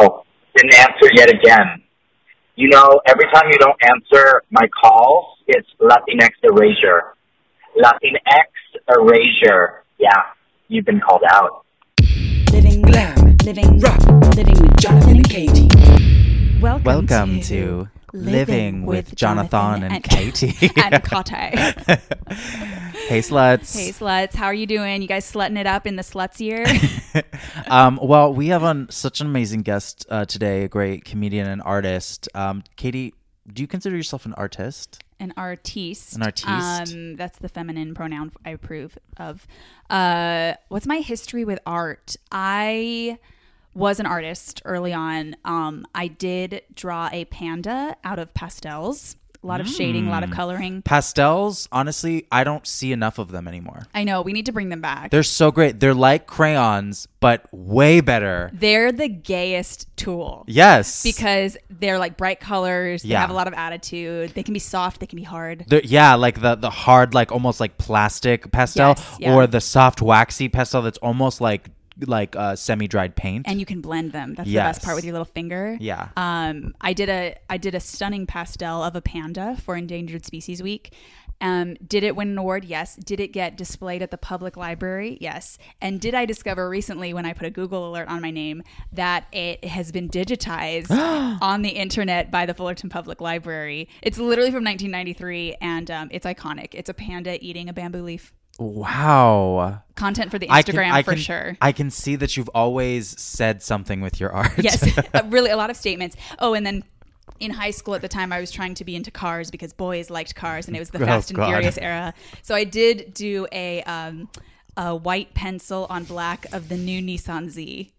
Wow, didn't answer yet again. You know, every time you don't answer my calls, it's Latinx erasure. Latinx erasure. Yeah, you've been called out. Living Glam, living rock, living with Jonathan and Katie. Welcome, Welcome to, to Living with Jonathan and Katie. and Kate. hey, sluts. Hey sluts, how are you doing? You guys slutting it up in the sluts year? um, well, we have on such an amazing guest uh, today, a great comedian and artist. Um, Katie, do you consider yourself an artist? An artiste. An artiste. Um, that's the feminine pronoun I approve of. Uh, what's my history with art? I was an artist early on. Um, I did draw a panda out of pastels. A lot of shading, a lot of coloring. Pastels, honestly, I don't see enough of them anymore. I know we need to bring them back. They're so great. They're like crayons, but way better. They're the gayest tool. Yes. Because they're like bright colors. They Yeah. have a lot of attitude. They can be soft. They can be hard. They're, yeah, like the the hard, like almost like plastic pastel, Yes, yeah. or the soft waxy pastel that's almost like like uh, semi dried paint. and you can blend them. That's the best part with your little finger. Yeah. Um, I did a I did a stunning pastel of a panda for Endangered Species Week. Um, did it win an award? Yes. Did it get displayed at the public library? Yes. And did I discover recently when I put a Google alert on my name that it has been digitized on the internet by the Fullerton Public Library? It's literally from 1993 and um, it's iconic. It's a panda eating a bamboo leaf. Wow. Content for the I Instagram can, I for can, sure. I can see that you've always said something with your art. yes uh, really a lot of statements oh and then in high school at the time i was trying to be into cars because boys liked cars and it was the Oh, fast and God. furious era so i did do a um, a white pencil on black of the new nissan z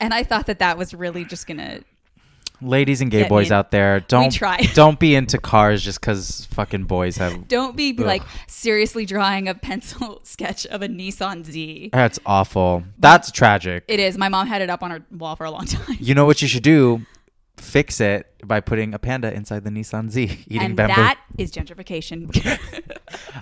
and i thought that that was really just gonna Ladies and gay Get boys out there, don't try. don't be into cars just because fucking boys have. don't be like seriously drawing a pencil sketch of a nissan z That's awful. That's tragic. it is my mom had it up on her wall for a long time You know what you should do? Fix it by putting a panda inside the Nissan Z, eating and bamboo. that is gentrification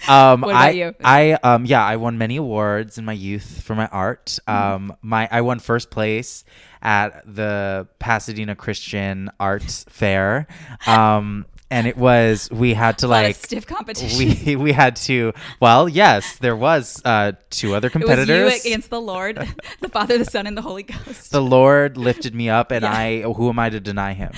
Um, What about I, you? I, um, yeah, I won many awards in my youth for my art. Mm-hmm. Um, my, I won first place at the Pasadena Christian Arts Fair. Um, and it was we had to A lot of like stiff competition we we had to. Well, yes, there was uh, two other it was competitors. you against the lord the father the son and the holy ghost the Lord lifted me up, and Yeah. I who am I to deny Him?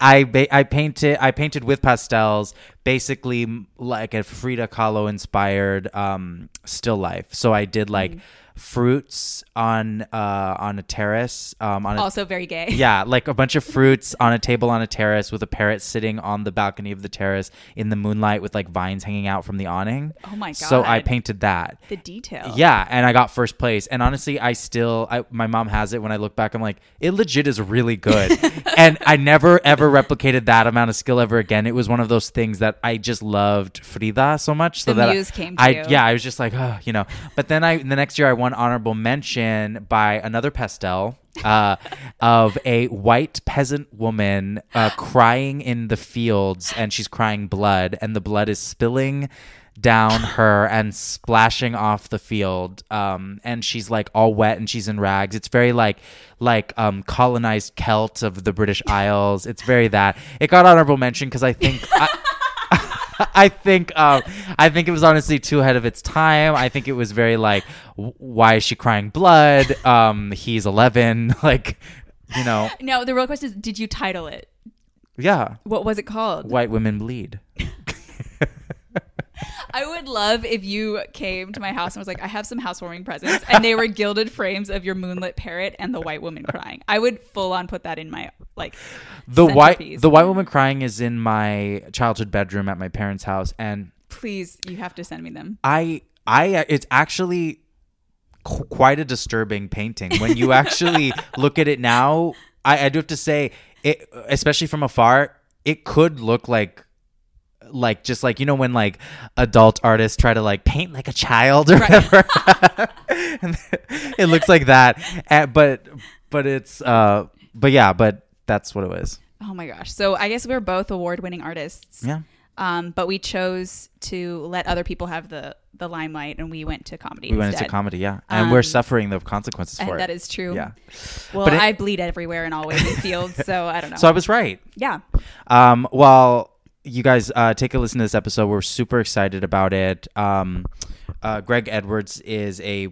I ba- I painted I painted with pastels, basically like a Frida Kahlo inspired um, still life. So I did like Mm. Fruits on uh, on a terrace um, on a also very gay yeah, like a bunch of fruits on a table on a terrace with a parrot sitting on the balcony of the terrace in the moonlight with like vines hanging out from the awning. Oh my god! So I painted that. the detail. Yeah, and I got first place. And honestly, I still, I, my mom has it. When I look back, I'm like, it legit is really good. and I never ever replicated that amount of skill ever again. It was one of those things that I just loved Frida so much. So The that muse came to I, you. yeah, I was just like, oh, you know. But then I, the next year, I won honorable mention by another pastel. Uh, of a white peasant woman uh, crying in the fields, and she's crying blood, and the blood is spilling down her and splashing off the field um and she's like all wet and she's in rags it's very like like um colonized celt of the british isles it's very that it got honorable mention because i think I, I think um, I think it was honestly too ahead of its time. I think it was very like, why is she crying blood? Um, he's eleven, like, you know, No, the real question is, did you title it? yeah. What was it called? White women bleed. I would love if you came to my house and was like, I have some housewarming presents, and they were gilded frames of your moonlit parrot and the white woman crying. I would full on put that in my like The white the white woman crying is in my childhood bedroom at my parents' house, and Please, you have to send me them. I I it's actually qu- quite a disturbing painting when you actually look at it now. I, I do have to say, it especially from afar, it could look like like just like you know when like adult artists try to like paint like a child or whatever And it looks like that Uh, but but it's uh but yeah but that's what it was Oh my gosh! So I guess we're both award-winning artists. yeah Um, but we chose to let other people have the the limelight, and we went to comedy. We went instead. into comedy, yeah, and we're Um, suffering the consequences And for that it. is true. Yeah. Well, it- I bleed everywhere and always in fields, so I don't know. So I was right. yeah. Um, well, you guys uh, take a listen to this episode. We're super excited about it. Um, uh, Greg Edwards is a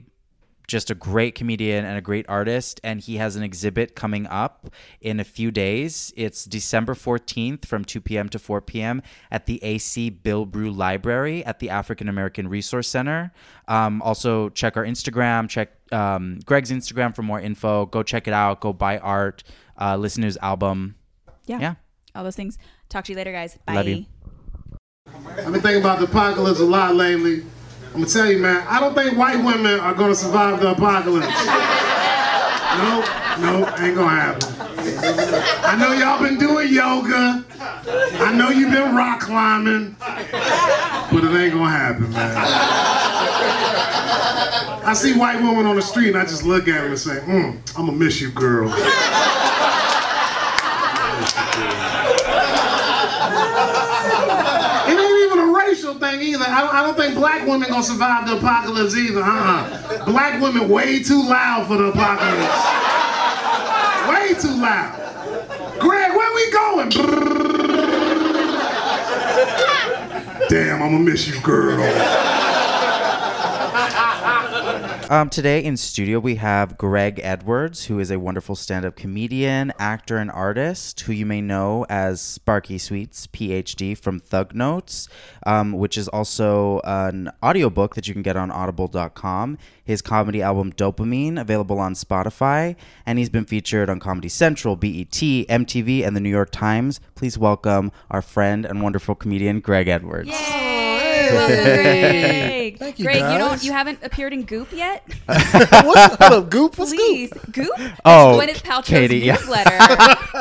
just a great comedian and a great artist, and he has an exhibit coming up in a few days. It's December 14th from 2 p.m. to 4 p.m. at the AC Bilbrew Library at the African American Resource Center. Um, also, check our Instagram, check um, Greg's Instagram for more info. Go check it out. Go buy art. Uh, listen to his album. yeah, Yeah. all those things. Talk to you later, guys. Bye. Love you. I've been thinking about the apocalypse a lot lately. I'm gonna tell you, man, I don't think white women are gonna survive the apocalypse. No, no, ain't gonna happen. I know y'all been doing yoga. I know you've been rock climbing. But it ain't gonna happen, man. I see white women on the street and I just look at them and say, mm, I'm gonna miss you, girl. It ain't even a racial thing either. I don't, I don't think black women gonna survive the apocalypse either. Uh-uh. Black women way too loud for the apocalypse. Way too loud. Greg, where we going? Damn, I'm gonna miss you, girl. Um, today in studio we have Greg Edwards, who is a wonderful stand-up comedian, actor, and artist, who you may know as Sparky Sweets, PhD from Thug Notes, um, which is also an audiobook that you can get on Audible.com. His comedy album Dopamine, available on Spotify, and he's been featured on Comedy Central, BET, MTV, and the New York Times. Please welcome our friend and wonderful comedian Greg Edwards. Yay! Love Greg. Thank you, Greg, you don't. You haven't appeared in Goop yet? What's up, Goop? What's Please, Goop? Goop. Oh, It's Gwyneth Paltrow's Katie, yeah. newsletter.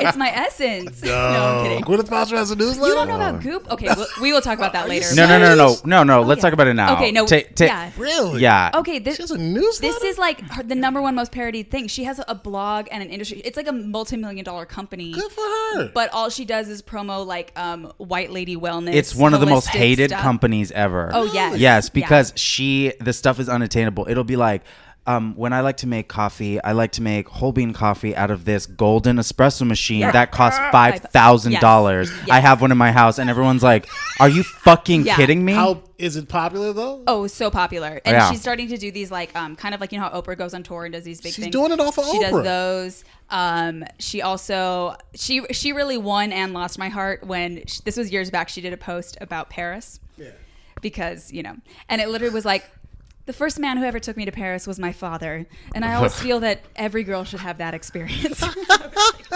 it's my essence. No, I'm kidding. Gwyneth Paltrow has a newsletter. You don't know about Goop? Okay, we'll, we will talk about that later. No, no, no, no, Serious? no, no. Let's yeah. talk about it now. Okay, no, Ta- ta- yeah. Really? Yeah. Okay, this She has a newsletter. this is like her, the number one most parodied thing. She has a blog and an industry. It's like a multi-million dollar company. good for her. But all she does is promo like um, white lady wellness. It's one of the most hated stuff. companies ever. Oh, yes. Yes, Yeah. because she the stuff is unattainable. It'll be like um, when I like to make coffee, I like to make whole bean coffee out of this golden espresso machine Yeah. that costs five thousand dollars. Yes. I have one in my house, and everyone's like, "Are you fucking Yeah. kidding me?" How is it popular though? Oh, so popular. And Yeah. she's starting to do these like um kind of like you know how Oprah goes on tour and does these big She's things. doing it off of she does Oprah. those. Um she also she she really won and lost my heart when sh this was years back she did a post about Paris. Yeah. Because, you know, and it literally was like the first man who ever took me to Paris was my father, and I always feel that every girl should have that experience.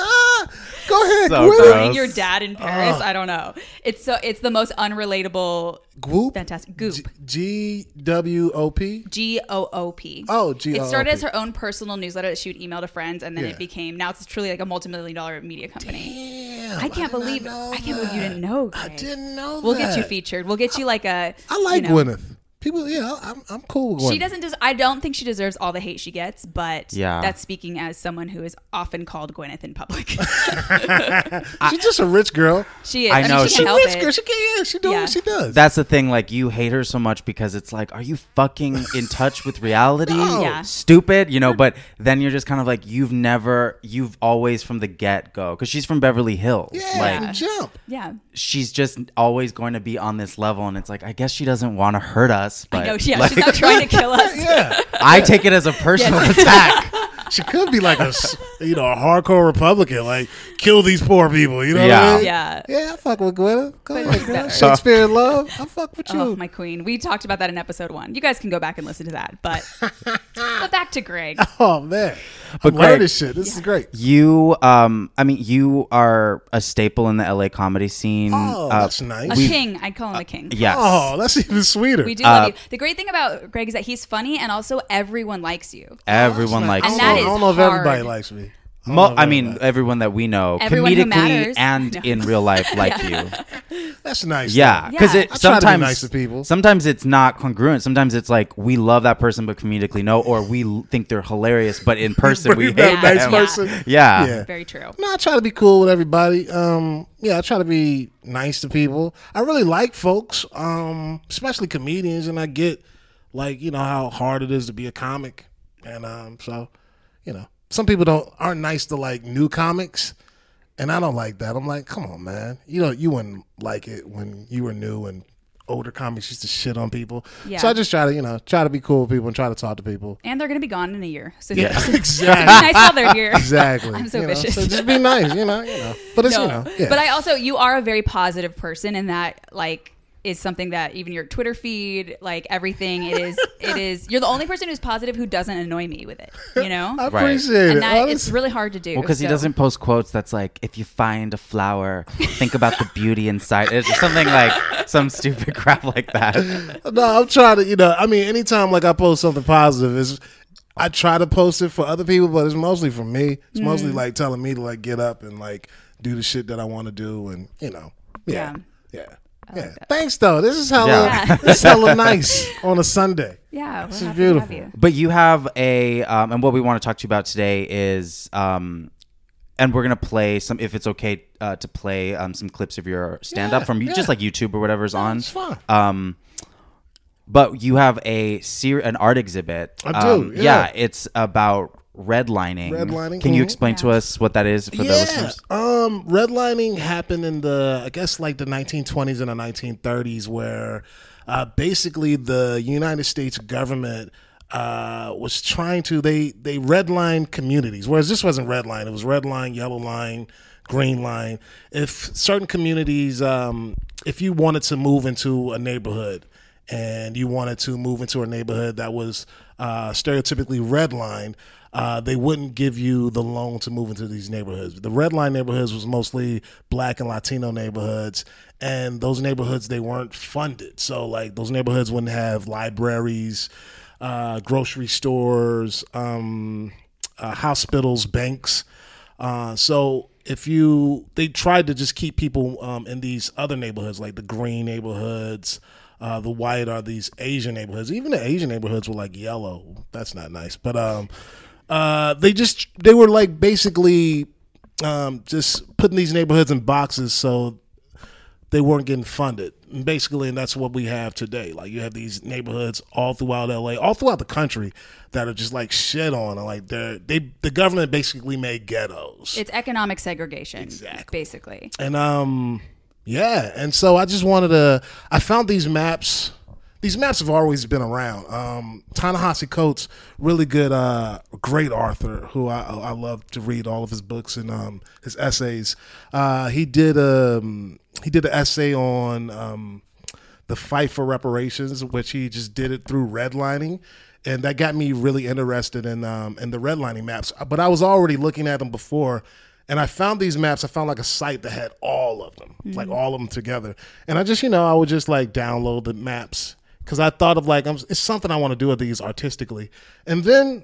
Go ahead, So gross. Your dad in Paris, uh. I don't know. It's so it's the most unrelatable, Goop. fantastic goop. G W O P. G O O P. Oh, It started as her own personal newsletter that she would email to friends, and then Yeah. it became now it's truly like a multi-million dollar media company. Damn, I can't believe know I can't believe you didn't know. I didn't know We'll that. get you featured. We'll get you like a. I like you know, Gwyneth. People, yeah, I'm, I'm cool with Gwyneth. She doesn't. Des- I don't think she deserves all the hate she gets, but Yeah. that's speaking as someone who is often called Gwyneth in public. She's just a rich girl. she is. I I, mean, know, she she- can help rich it. girl. She can, yeah, she doing Yeah. what she does. That's the thing. Like you hate her so much because it's like, are you fucking in touch with reality? No. Yeah. Stupid, you know. But then you're just kind of like, you've never, you've always from the get go, because she's from Beverly Hills. yeah, Like from jump. yeah. she's just always going to be on this level, and it's like, I guess she doesn't want to hurt us. But I know. Yeah, like, she's not trying to kill us. Yeah, I take it as a personal Yes. attack. she could be like a, s- you know, a hardcore Republican, like kill these poor people. You know what Yeah. I mean? Yeah. Yeah, I fuck with Gwyneth. Go But ahead, girl. Shakespeare in Love. I fuck with oh, you. Oh, my queen. We talked about that in episode one. You guys can go back and listen to that. But but back to Greg. Oh man, But I'm learning Greg- shit. This is great. You, um, I mean, you are a staple in the LA comedy scene. Oh, Uh, that's nice. A We've- king. I'd call him a king. Yes. Oh, that's even sweeter. We do Uh, love you. The great thing about Greg is that he's funny and also everyone likes you. Everyone That's likes nice. And I don't, is know, I don't know if everybody likes me. Don't Mo- know if I that- mean, everyone that we know, Everyone comedically and No. in real life, like you. that's nice. Yeah, because Yeah. it I try to be sometimes nice to people. sometimes it's not congruent. Sometimes it's like we love that person, but comedically no, or we l- think they're hilarious, but in person we hate that nice them. person. Yeah. Yeah. Very true. No, I try to be cool with everybody. Um, yeah, I try to be nice to people. I really like folks, um, especially comedians, and I get like you know how hard it is to be a comic, and um, so you know some people don't aren't nice to like new comics, and I don't like that. I'm like, come on, man, you know you wouldn't like it when you were new and older comics used to shit on people. Yeah. So I just try to you know try to be cool with people and try to talk to people. And they're going to be gone in a year. So Yeah, just be exactly. nice while they're here. Exactly. I'm so You know, vicious. So just be nice, you know, you know. But it's No. you know, yeah. But I also, you are a very positive person, in that like is something that even your Twitter feed, like everything, it is, it is. You're the only person who's positive who doesn't annoy me with it. You know, I Right. appreciate and it. that it's this- really hard to do. Well, because he so- doesn't post quotes that's like, if you find a flower, think about the beauty inside. It's just something like some stupid crap like that. no, I'm trying to, you know, I mean, anytime like I post something positive, is I try to post it for other people, but it's mostly for me. It's mostly mm. like telling me to like get up and like do the shit that I want to do, and you know, yeah, yeah, yeah. Thanks though. This is hella, Yeah. this is hella nice on a Sunday. Yeah, This is beautiful. you. But you have a, um, and what we want to talk to you about today is, um, and we're gonna play some, if it's okay uh, to play um, some clips of your stand up Yeah, from you, just like YouTube or whatever's on. it's fine. Um, but you have a ser- an art exhibit. I do, Um, yeah. it's about redlining. Redlining, Can you mhm. explain to us what that is for the yeah, listeners? um, redlining happened in the I guess like the 1920s and the 1930s, where uh, basically the United States government uh, was trying to they they redline communities, whereas this wasn't redline; it was red line, yellow line, green line. If certain communities, um, if you wanted to move into a neighborhood and you wanted to move into a neighborhood that was uh, stereotypically redlined, uh, they wouldn't give you the loan to move into these neighborhoods. The red line neighborhoods was mostly black and Latino neighborhoods, and those neighborhoods they weren't funded. So like those neighborhoods wouldn't have libraries, uh, grocery stores, um, uh, hospitals, banks. Uh, so if you, they tried to just keep people um, in these other neighborhoods, like the green neighborhoods, uh, the white are these Asian neighborhoods. Even the Asian neighborhoods were like yellow. That's not nice. But um, uh, they just they were like basically um, just putting these neighborhoods in boxes so they weren't getting funded. And basically, and that's what we have today. Like you have these neighborhoods all throughout LA, all throughout the country that are just like shit on. Like they're they the government basically made ghettos. It's economic segregation, Exactly. basically. And um yeah, and so I just wanted to I found these maps. These maps have always been around. Um Ta-Nehisi Coates, really good uh great author who I I love to read all of his books and um his essays. Uh he did um he did an essay on um the fight for reparations, which he just did it through redlining. And that got me really interested in um, in the redlining maps. But I was already looking at them before, and I found these maps. I found like a site that had all of them, like all of them together. And I just, you know, I would just like download the maps because I thought of like it's something I want to do with these artistically. And then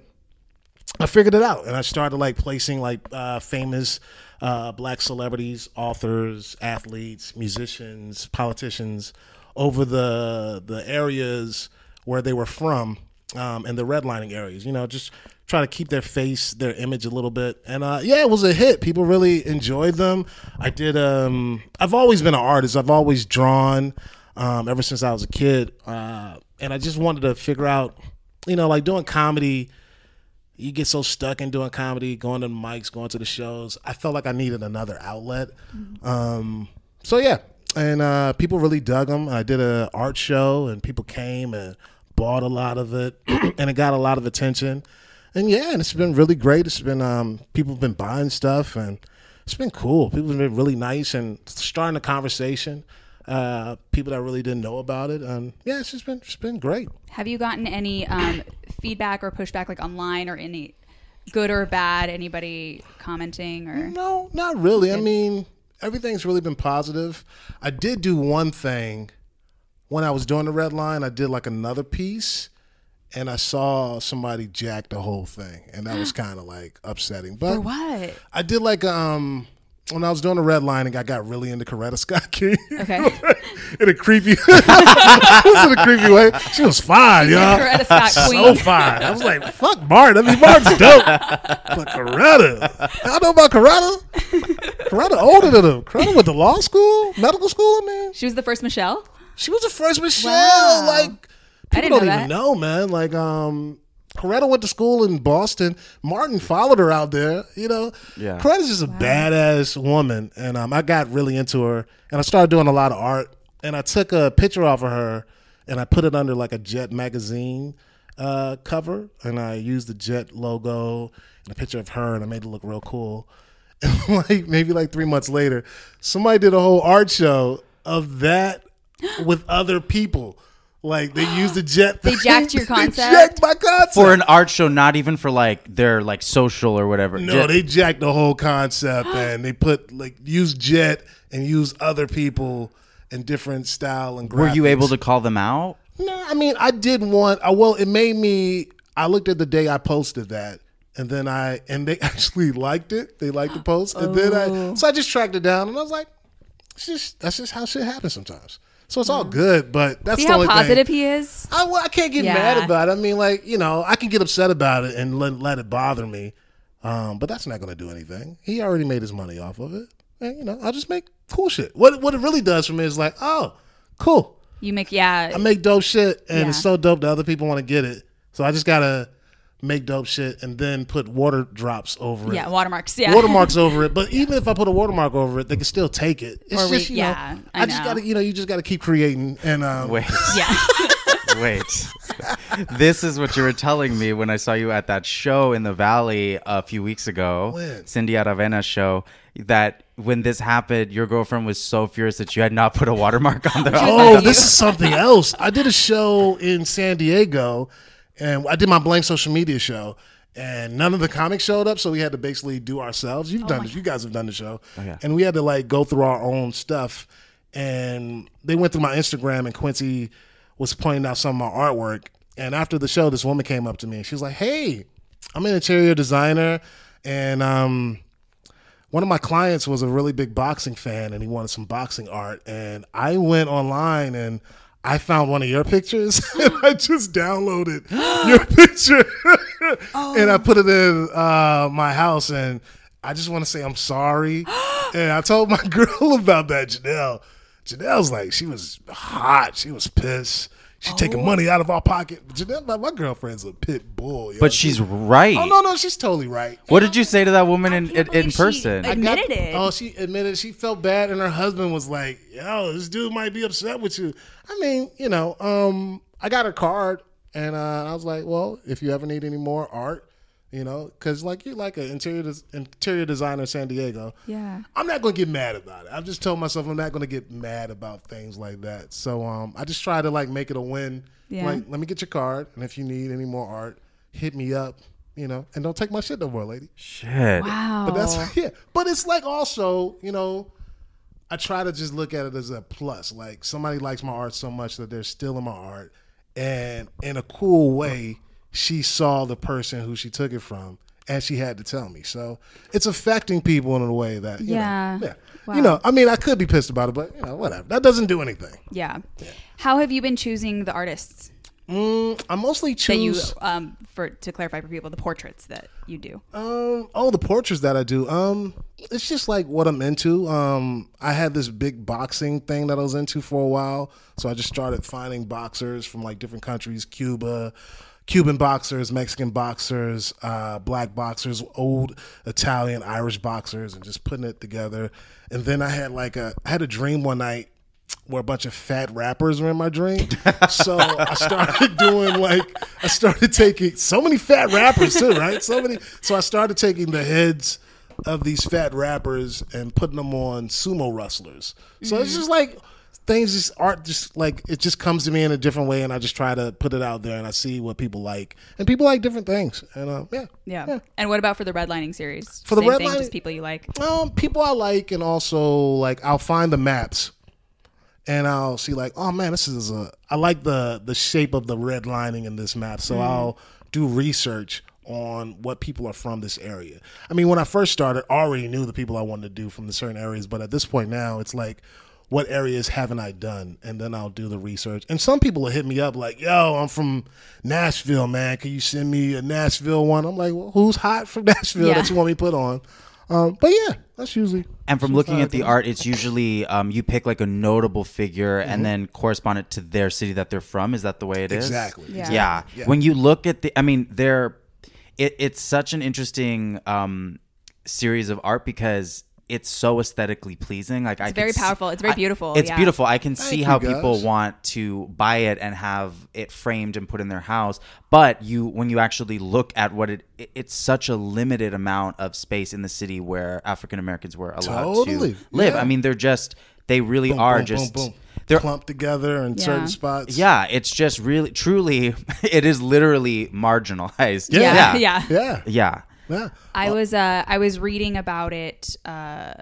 I figured it out, and I started like placing like uh, famous uh, black celebrities, authors, athletes, musicians, politicians over the the areas where they were from um, and the redlining areas. You know, just try to keep their face, their image a little bit. And uh, yeah, it was a hit. People really enjoyed them. I did. Um, I've always been an artist. I've always drawn um, ever since I was a kid, uh, and I just wanted to figure out, you know, like doing comedy you get so stuck in doing comedy, going to the mics, going to the shows. I felt like I needed another outlet. Um, so yeah, and uh, people really dug them. I did a art show, and people came and bought a lot of it, and it got a lot of attention. And yeah, and it's been really great. It's been um, people have been buying stuff, and it's been cool. People have been really nice and starting a conversation. Uh, people that really didn't know about it, and yeah, it's just been it's been great. Have you gotten any um, feedback or pushback, like online, or any good or bad? Anybody commenting or? No, not really. I mean, everything's really been positive. I did do one thing when I was doing the red line. I did like another piece, and I saw somebody jack the whole thing, and that was kind of like upsetting. But For what? I did like um when I was doing the redlining, I got really into Coretta Scott King. Okay. in a creepy, it was in a creepy way. She was fine, y'all. Coretta Scott So Queen. fine. I was like, fuck Bart. I mean, Bart's dope. But Coretta, y'all know about Coretta? Coretta older than him. Coretta went to law school, medical school. I mean, She was the first Michelle. she was the first Michelle. Wow. Like I people don't know even know, man. Like um. Coretta went to school in Boston. Martin followed her out there. You know, Yeah. Coretta's just a badass woman, and um, I got really into her, and I started doing a lot of art. And I took a picture off of her, and I put it under like a Jet magazine uh, cover, and I used the Jet logo and a picture of her, and I made it look real cool. And like maybe like three months later, somebody did a whole art show of that with other people. Like they used a jet. They jacked your They concept? jacked my concept For an art show, not even for like their like social or whatever. No, Ju- they jacked the whole concept and they put like use jet and use other people in different style and. were you able to call them out? No, I mean I did want. I well, it made me. I looked at the day I posted that, and then I and they actually liked it. They liked the post, and then Oh. I so I just tracked it down, and I was like, it's just that's just how shit happens sometimes. So it's all good, but that's See the how only thing. positive he is. I, well, I can't get Yeah. mad about it. I mean, like you know, I can get upset about it and let, let it bother me, um, but that's not going to do anything. He already made his money off of it, and you know, I'll just make cool shit. What what it really does for me is like, oh, cool. You make yeah. I make dope shit, and Yeah. it's so dope that other people want to get it. So I just gotta make dope shit and then put water drops over it. yeah, watermarks. Yeah. Watermarks over it, but even if I put a watermark over it, they can still take it. It's Or we- just you yeah, know, I I, just know. gotta you know you just gotta keep creating and um, Wait, yeah. wait. this is what you were telling me when I saw you at that show in the Valley a few weeks ago, When? Cindy Aravena's show. That when this happened, your girlfriend was so furious that you had not put a watermark on the. Oh, this is something else. I did a show in San Diego, and I did my blank Social Media show, and none of the comics showed up, so we had to basically do ourselves. You've done this. You guys have done the show, yeah. and we had to like go through our own stuff. And they went through my Instagram, and Quincy was pointing out some of my artwork. And after the show, this woman came up to me, and she was like, "Hey, I'm an interior designer, and um." one of my clients was a really big boxing fan and he wanted some boxing art and i went online and i found one of your pictures and i just downloaded your picture. And i put it in uh, my house and i just want to say i'm sorry. And i told my girl about that janelle. Janelle's like she was hot. She was pissed she's taking money out of our pocket janelle my, my girlfriend's a pit bull yo. But she's right. oh no no she's totally right What did you say to that woman in can't in, in believe she- person? I- Admitted got- it. Oh, she admitted she felt bad, and her husband was like, "Yo, this dude might be upset with you." I mean, you know, um, I got her card, and uh, I was like, "Well, if you ever need any more art, you know, because like you're like an interior des- interior designer in San Diego, Yeah. I'm not gonna get mad about it. I've just told myself I'm not gonna get mad about things like that. So um, I just try to like make it a win. Yeah. Like, let me get your card, and if you need any more art, hit me up. You know, and don't take my shit no more, lady. Shit. Wow. But that's yeah. But it's like also, you know, I try to just look at it as a plus. Like somebody likes my art so much that they're still in my art, and in a cool way, she saw the person who she took it from, and she had to tell me. So it's affecting people in a way that you Yeah. know, yeah. Wow. You know, I mean, I could be pissed about it, but you know, whatever. That doesn't do anything. yeah. How have you been choosing the artists Mm, I mostly that you choose. um for to clarify for people the portraits that you do? Um, oh, the portraits that I do. Um, it's just like what I'm into. Um, I had this big boxing thing that I was into for a while, so I just started finding boxers from like different countries: Cuba, Cuban boxers, Mexican boxers, uh, black boxers, old Italian, Irish boxers, and just putting it together. And then I had like a I had a dream one night where a bunch of fat rappers were in my dream. So I started doing like I started taking so many fat rappers too, right? So many. So I started taking the heads of these fat rappers and putting them on sumo wrestlers. So it's just like things just aren't just like it just comes to me in a different way and I just try to put it out there and I see what people like. And people like different things. And uh, yeah. Yeah. And what about for the redlining series? For the Same thing, redlining- just people you like. Um, people I like, and also like I'll find the maps, and I'll see like, oh man, this is a. I like the the shape of the red lining in this map, so I'll do research on what people are from this area. I mean, when I first started, I already knew the people I wanted to do from the certain areas, but at this point now, it's like, what areas haven't I done? And then I'll do the research. And some people will hit me up like, yo, I'm from Nashville, man. Can you send me a Nashville one? I'm like, well, who's hot from Nashville Yeah. that you want me to put on? Um, but yeah, that's usually. And from looking at the do art, it's usually um, you pick like a notable figure Mm-hmm. and then correspond it to their city that they're from. Is that the way it is? Exactly. Yeah. Yeah. Yeah. When you look at the, I mean, they're, it, it's such an interesting um, series of art because it's so aesthetically pleasing. Like It's could very see- powerful. It's very I- beautiful, It's yeah. beautiful. I can see you, how people want to buy it and have it framed and put in their house. But you, when you actually look at what it, it- it's such a limited amount of space in the city where African Americans were allowed Totally. to live. Yeah. I mean, they're just, they really Boom, are boom, just, boom, boom. they're clumped together in Yeah. certain spots. yeah, it's just really, truly, it is literally marginalized. Yeah, yeah, yeah. yeah, yeah. Yeah. I was uh, I was reading about it, uh,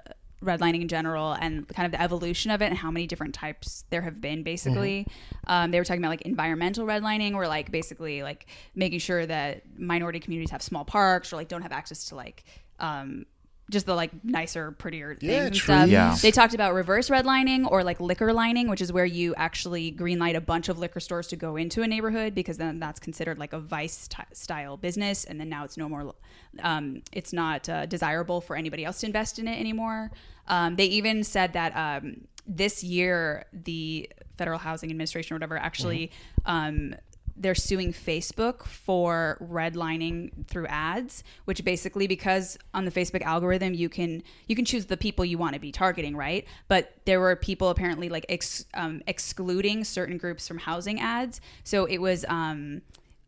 redlining in general, and kind of the evolution of it, and how many different types there have been. Basically, um, they were talking about like environmental redlining, where like basically like making sure that minority communities have small parks or like don't have access to like. Um, just the like nicer, prettier things Yeah, and stuff. Yeah. They talked about reverse redlining or like liquor lining, which is where you actually greenlight a bunch of liquor stores to go into a neighborhood because then that's considered like a vice ty- style business, and then now it's no more, um, it's not uh, desirable for anybody else to invest in it anymore. Um, they even said that um, this year the Federal Housing Administration or whatever actually. Um, they're suing Facebook for redlining through ads, which basically because on the Facebook algorithm you can you can choose the people you want to be targeting, right? But there were people apparently like ex, um, excluding certain groups from housing ads. So it was um,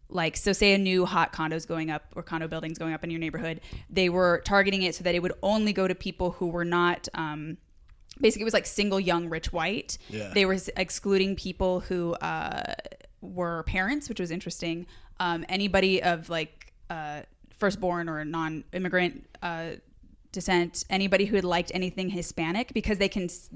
like so say a new hot condos going up or condo buildings going up in your neighborhood, they were targeting it so that it would only go to people who were not. Um, basically it was like single young rich white Yeah. they were excluding people who uh, were parents which was interesting. Um, anybody of like uh, firstborn or non-immigrant uh, descent anybody who had liked anything hispanic because they can s-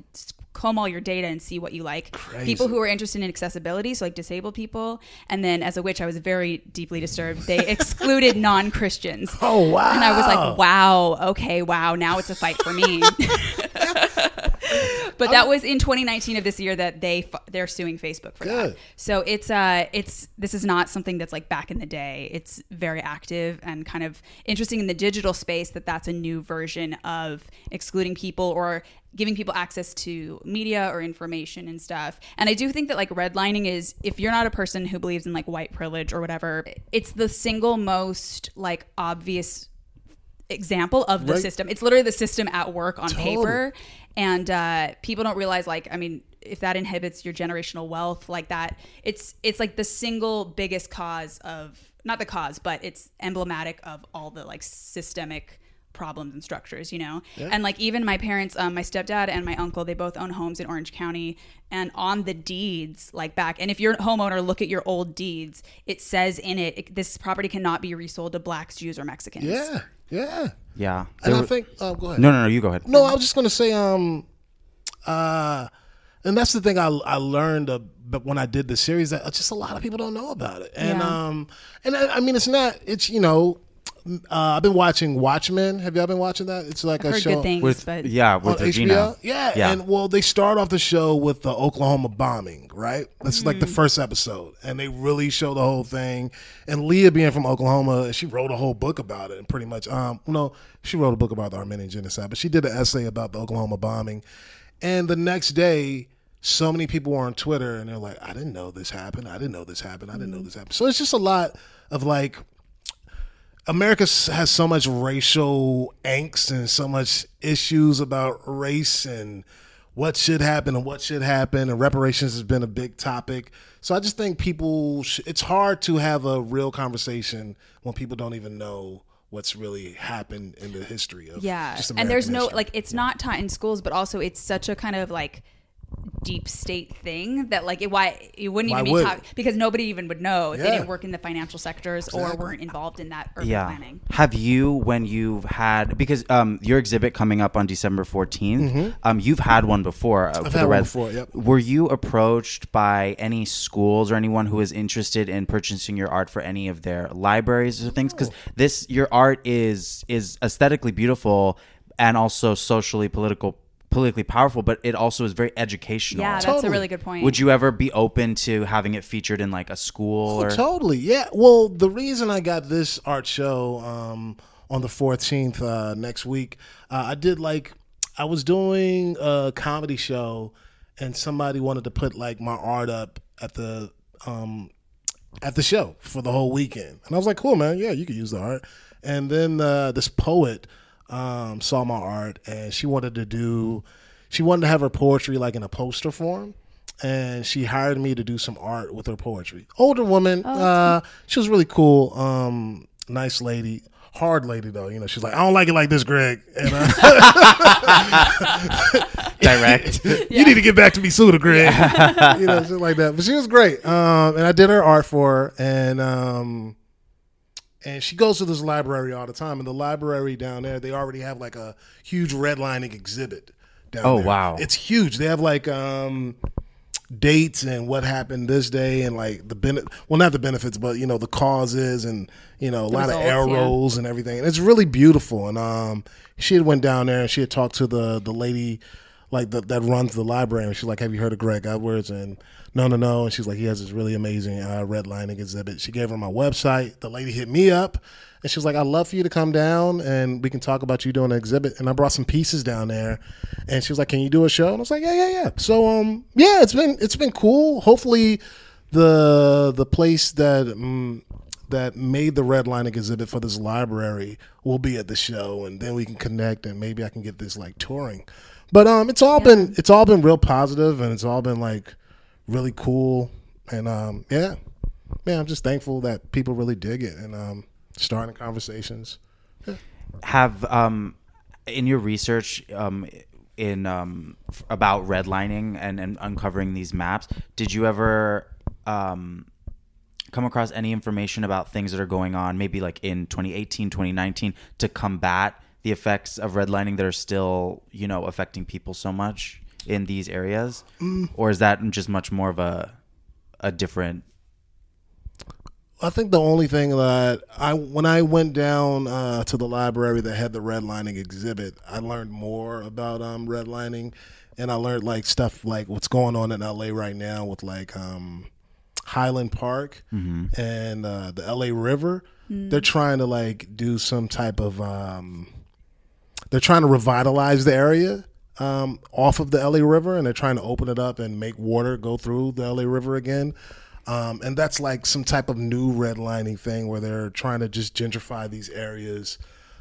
comb all your data and see what you like. People who are interested in accessibility so like disabled people and then as a witch i was very deeply disturbed. They excluded non-christians. Oh wow! and I was like, wow, okay, wow, now it's a fight for me. but that was in 2019 of this year that they they're suing Facebook for Good. that. So it's uh it's this is not something that's like back in the day. It's very active and kind of interesting in the digital space that that's a new version of excluding people or giving people access to media or information and stuff. And I do think that like redlining is if you're not a person who believes in like white privilege or whatever, it's the single most like obvious example of the Right. system. It's literally the system at work on Totally. paper, and uh, people don't realize. Like, I mean, if that inhibits your generational wealth, like that, it's it's like the single biggest cause of not the cause, but it's emblematic of all the like systemic problems and structures, you know. And like even my parents, um, my stepdad and my uncle, they both own homes in Orange County, and on the deeds, like back, and if you're a homeowner, look at your old deeds. It says in it, it this property cannot be resold to blacks, Jews, or Mexicans. yeah, yeah. Yeah. And There I were- think, oh, go ahead. no, no, no. You go ahead. No, I was just gonna say, um, uh, and that's the thing I I learned, uh, but when I did the series, that just a lot of people don't know about it, and Yeah. um, and I, I mean, it's not, it's you know, uh, I've been watching Watchmen. Have y'all been watching that? It's like a heard show good things, With but yeah, with Regina. HBO. Yeah, Yeah. and well, they start off the show with the Oklahoma bombing, right? That's like the first episode, and they really show the whole thing. And Leah, being from Oklahoma, she wrote a whole book about it, and pretty much, um, no, she wrote a book about the Armenian genocide, but she did an essay about the Oklahoma bombing. And the next day, so many people were on Twitter, and they're like, "I didn't know this happened. I didn't know this happened. I didn't know this happened." So it's just a lot of like America has so much racial angst and so much issues about race and what should happen and what should happen and reparations has been a big topic. So I just think people sh- it's hard to have a real conversation when people don't even know what's really happened in the history of yeah and there's American no like it's not taught in schools but also it's such a kind of like deep state thing that like it, why it wouldn't Why even be would talk, it? because nobody even would know if they didn't work in the financial sectors or weren't involved in that urban yeah. planning. Have you, when you've had, because um, your exhibit coming up on December 14th, um, you've had one before. Uh, for Mm-hmm. had the one Red- before, yep. Were you approached by any schools or anyone who is interested in purchasing your art for any of their libraries or things? Because this, your art is is aesthetically beautiful and also socially political, politically powerful, but it also is very educational. Yeah, that's Totally. a really good point. Would you ever be open to having it featured in like a school Oh, or? totally. Yeah. Well, the reason I got this art show um, on the 14th uh, next week, uh, I did like, I was doing a comedy show and somebody wanted to put like my art up at the, um, at the show for the whole weekend. And I was like, cool, man. Yeah, you could use the art. And then uh, this poet um, saw my art and she wanted to do, she wanted to have her poetry like in a poster form. And she hired me to do some art with her poetry. Older woman, uh, she was really cool. Um, nice lady, hard lady though. You know, she's like, I don't like it like this, Greg. And uh, Direct. you need to get back to me sooner, Greg. you know, shit like that. But she was great. Um, and I did her art for her, and um, and she goes to this library all the time. And the library down there, they already have like a huge redlining exhibit. Down Oh, there. wow. it's huge. They have like um, dates and what happened this day, and like the benefit. Well, not the benefits, but you know the causes and you know a lot results, of arrows yeah. and everything. And it's really beautiful. And um, she had went down there and she had talked to the the lady like the, that runs the library. And she's like, "Have you heard of Greg Edwards?" And no, no, no. And she's like, "He has this really amazing uh, redlining exhibit." She gave her my website. The lady hit me up. And she was like, I'd love for you to come down and we can talk about you doing an exhibit. And I brought some pieces down there. And she was like, Can you do a show? And I was like, Yeah, yeah, yeah. So um yeah, it's been it's been cool. Hopefully the the place that um, that made the redlining exhibit for this library will be at the show and then we can connect and maybe I can get this like touring. But um it's all been it's all been real positive and it's all been like really cool and um yeah. Man, I'm just thankful that people really dig it and um starting conversations. have um in your research um in um f- about redlining and, and uncovering these maps did you ever um come across any information about things that are going on maybe like in 2018 2019 to combat the effects of redlining that are still you know affecting people so much in these areas? Or is that just much more of a a different I think the only thing that I when I went down uh, to the library that had the redlining exhibit, I learned more about um, redlining, and I learned like stuff like what's going on in LA right now with like um, Highland Park and uh, the LA River. They're trying to like do some type of um, they're trying to revitalize the area um, off of the LA River, and they're trying to open it up and make water go through the LA River again. Um, and that's like some type of new redlining thing where they're trying to just gentrify these areas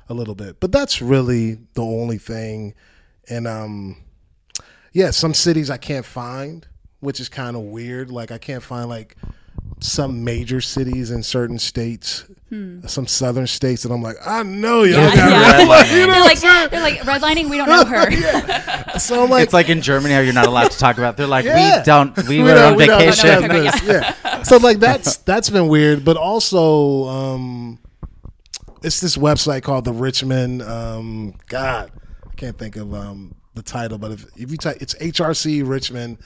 a little bit. But that's really the only thing. And um, yeah, some cities I can't find, which is kind of weird. Like I can't find like some major cities in certain states, some southern states and I'm like, I know y'all got Yeah. redlining. You know they're like they're like redlining. We don't know her. So I'm like, it's like in germany how you're not allowed to talk about they're like Yeah. we don't we, We were don't- on we don't- vacation. Yeah. So like that's that's been weird, but also um, it's this website called the Richmond. Um, God, I can't think of um, the title, but if if you type, it's HRC Richmond,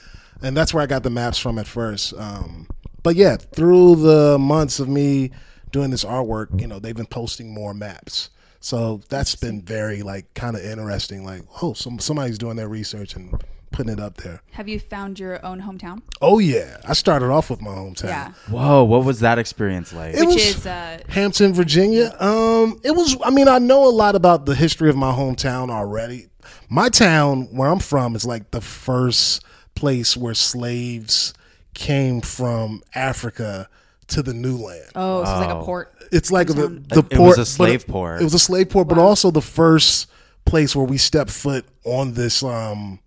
and that's where I got the maps from at first. Um, but yeah, through the months of me doing this artwork, you know, they've been posting more maps. So that's been very like kind of interesting. Like, oh, some somebody's doing their research and putting it up there. Have you found your own hometown? Oh yeah, I started off with my hometown. Yeah, whoa what was that experience like It which was is uh, Hampton, Virginia. Um, it was. I mean, I know a lot about the history of my hometown already. My town, where I'm from, is like the first place where slaves came from Africa to the new land. oh, so it's like a port. It's like the Town. the It port. was a slave but port. It was a slave port, but also the first place where we stepped foot on this um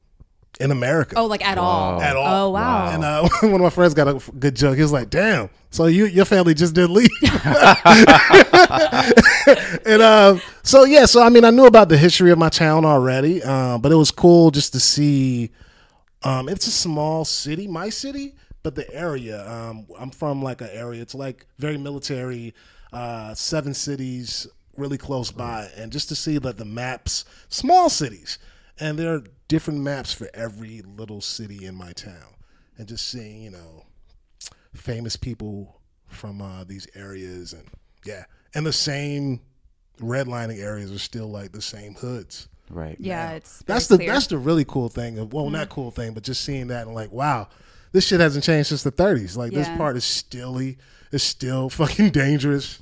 in America. Oh, like at all. At all. Oh wow. And uh, one of my friends got a f- good joke. He was like, "Damn, so you your family just didn't leave." and uh, so yeah, so I mean, I knew about the history of my town already, uh, but it was cool just to see Um, it's a small city, my city, but the area. Um, I'm from like an area. It's like very military. Uh, seven cities really close by, and just to see that the maps, small cities, and there are different maps for every little city in my town, and just seeing you know famous people from uh, these areas, and yeah, and the same redlining areas are still like the same hoods. Right. Yeah, it's That's the clear. that's the really cool thing. Of, well, not cool thing, but just seeing that and like, wow, this shit hasn't changed since the 30s. Like this part is still is still fucking dangerous.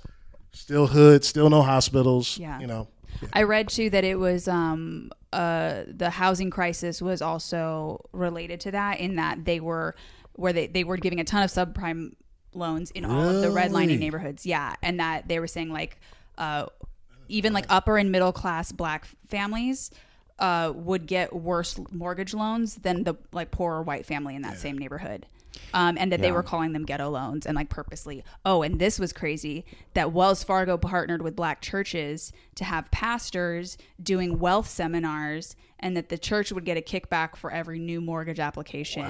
Still hood, still no hospitals. Yeah. You know. I read too that it was um uh the housing crisis was also related to that in that they were where they, they were giving a ton of subprime loans in all of the Really? redlining neighborhoods. Yeah. And that they were saying like uh even like upper and middle class black families uh would get worse mortgage loans than the like poorer white family in that same neighborhood. Um, and that they were calling them ghetto loans and like purposely. Oh, and this was crazy that Wells Fargo partnered with black churches to have pastors doing wealth seminars and that the church would get a kickback for every new mortgage application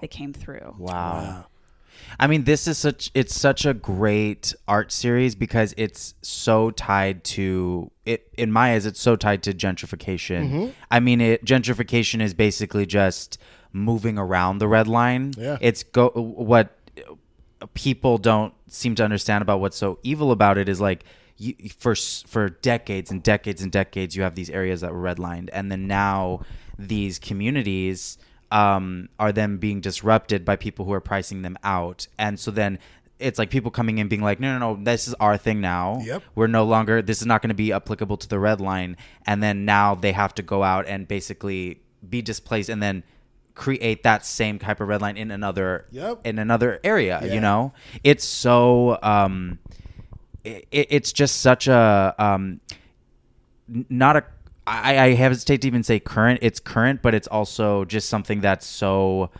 that came through. Wow. I mean, this is such it's such a great art series because it's so tied to it in my eyes it's so tied to gentrification. Mm-hmm. I mean, it gentrification is basically just moving around the red line. Yeah. It's go what people don't seem to understand about what's so evil about it is like you, for for decades and decades and decades you have these areas that were redlined and then now these communities um, are then being disrupted by people who are pricing them out and so then it's like people coming in being like no no no this is our thing now Yep. we're no longer this is not going to be applicable to the red line and then now they have to go out and basically be displaced and then create that same type of red line in another Yep. in another area Yeah. you know it's so um it, it's just such a um not a I, I hesitate to even say current it's current but it's also just something that's so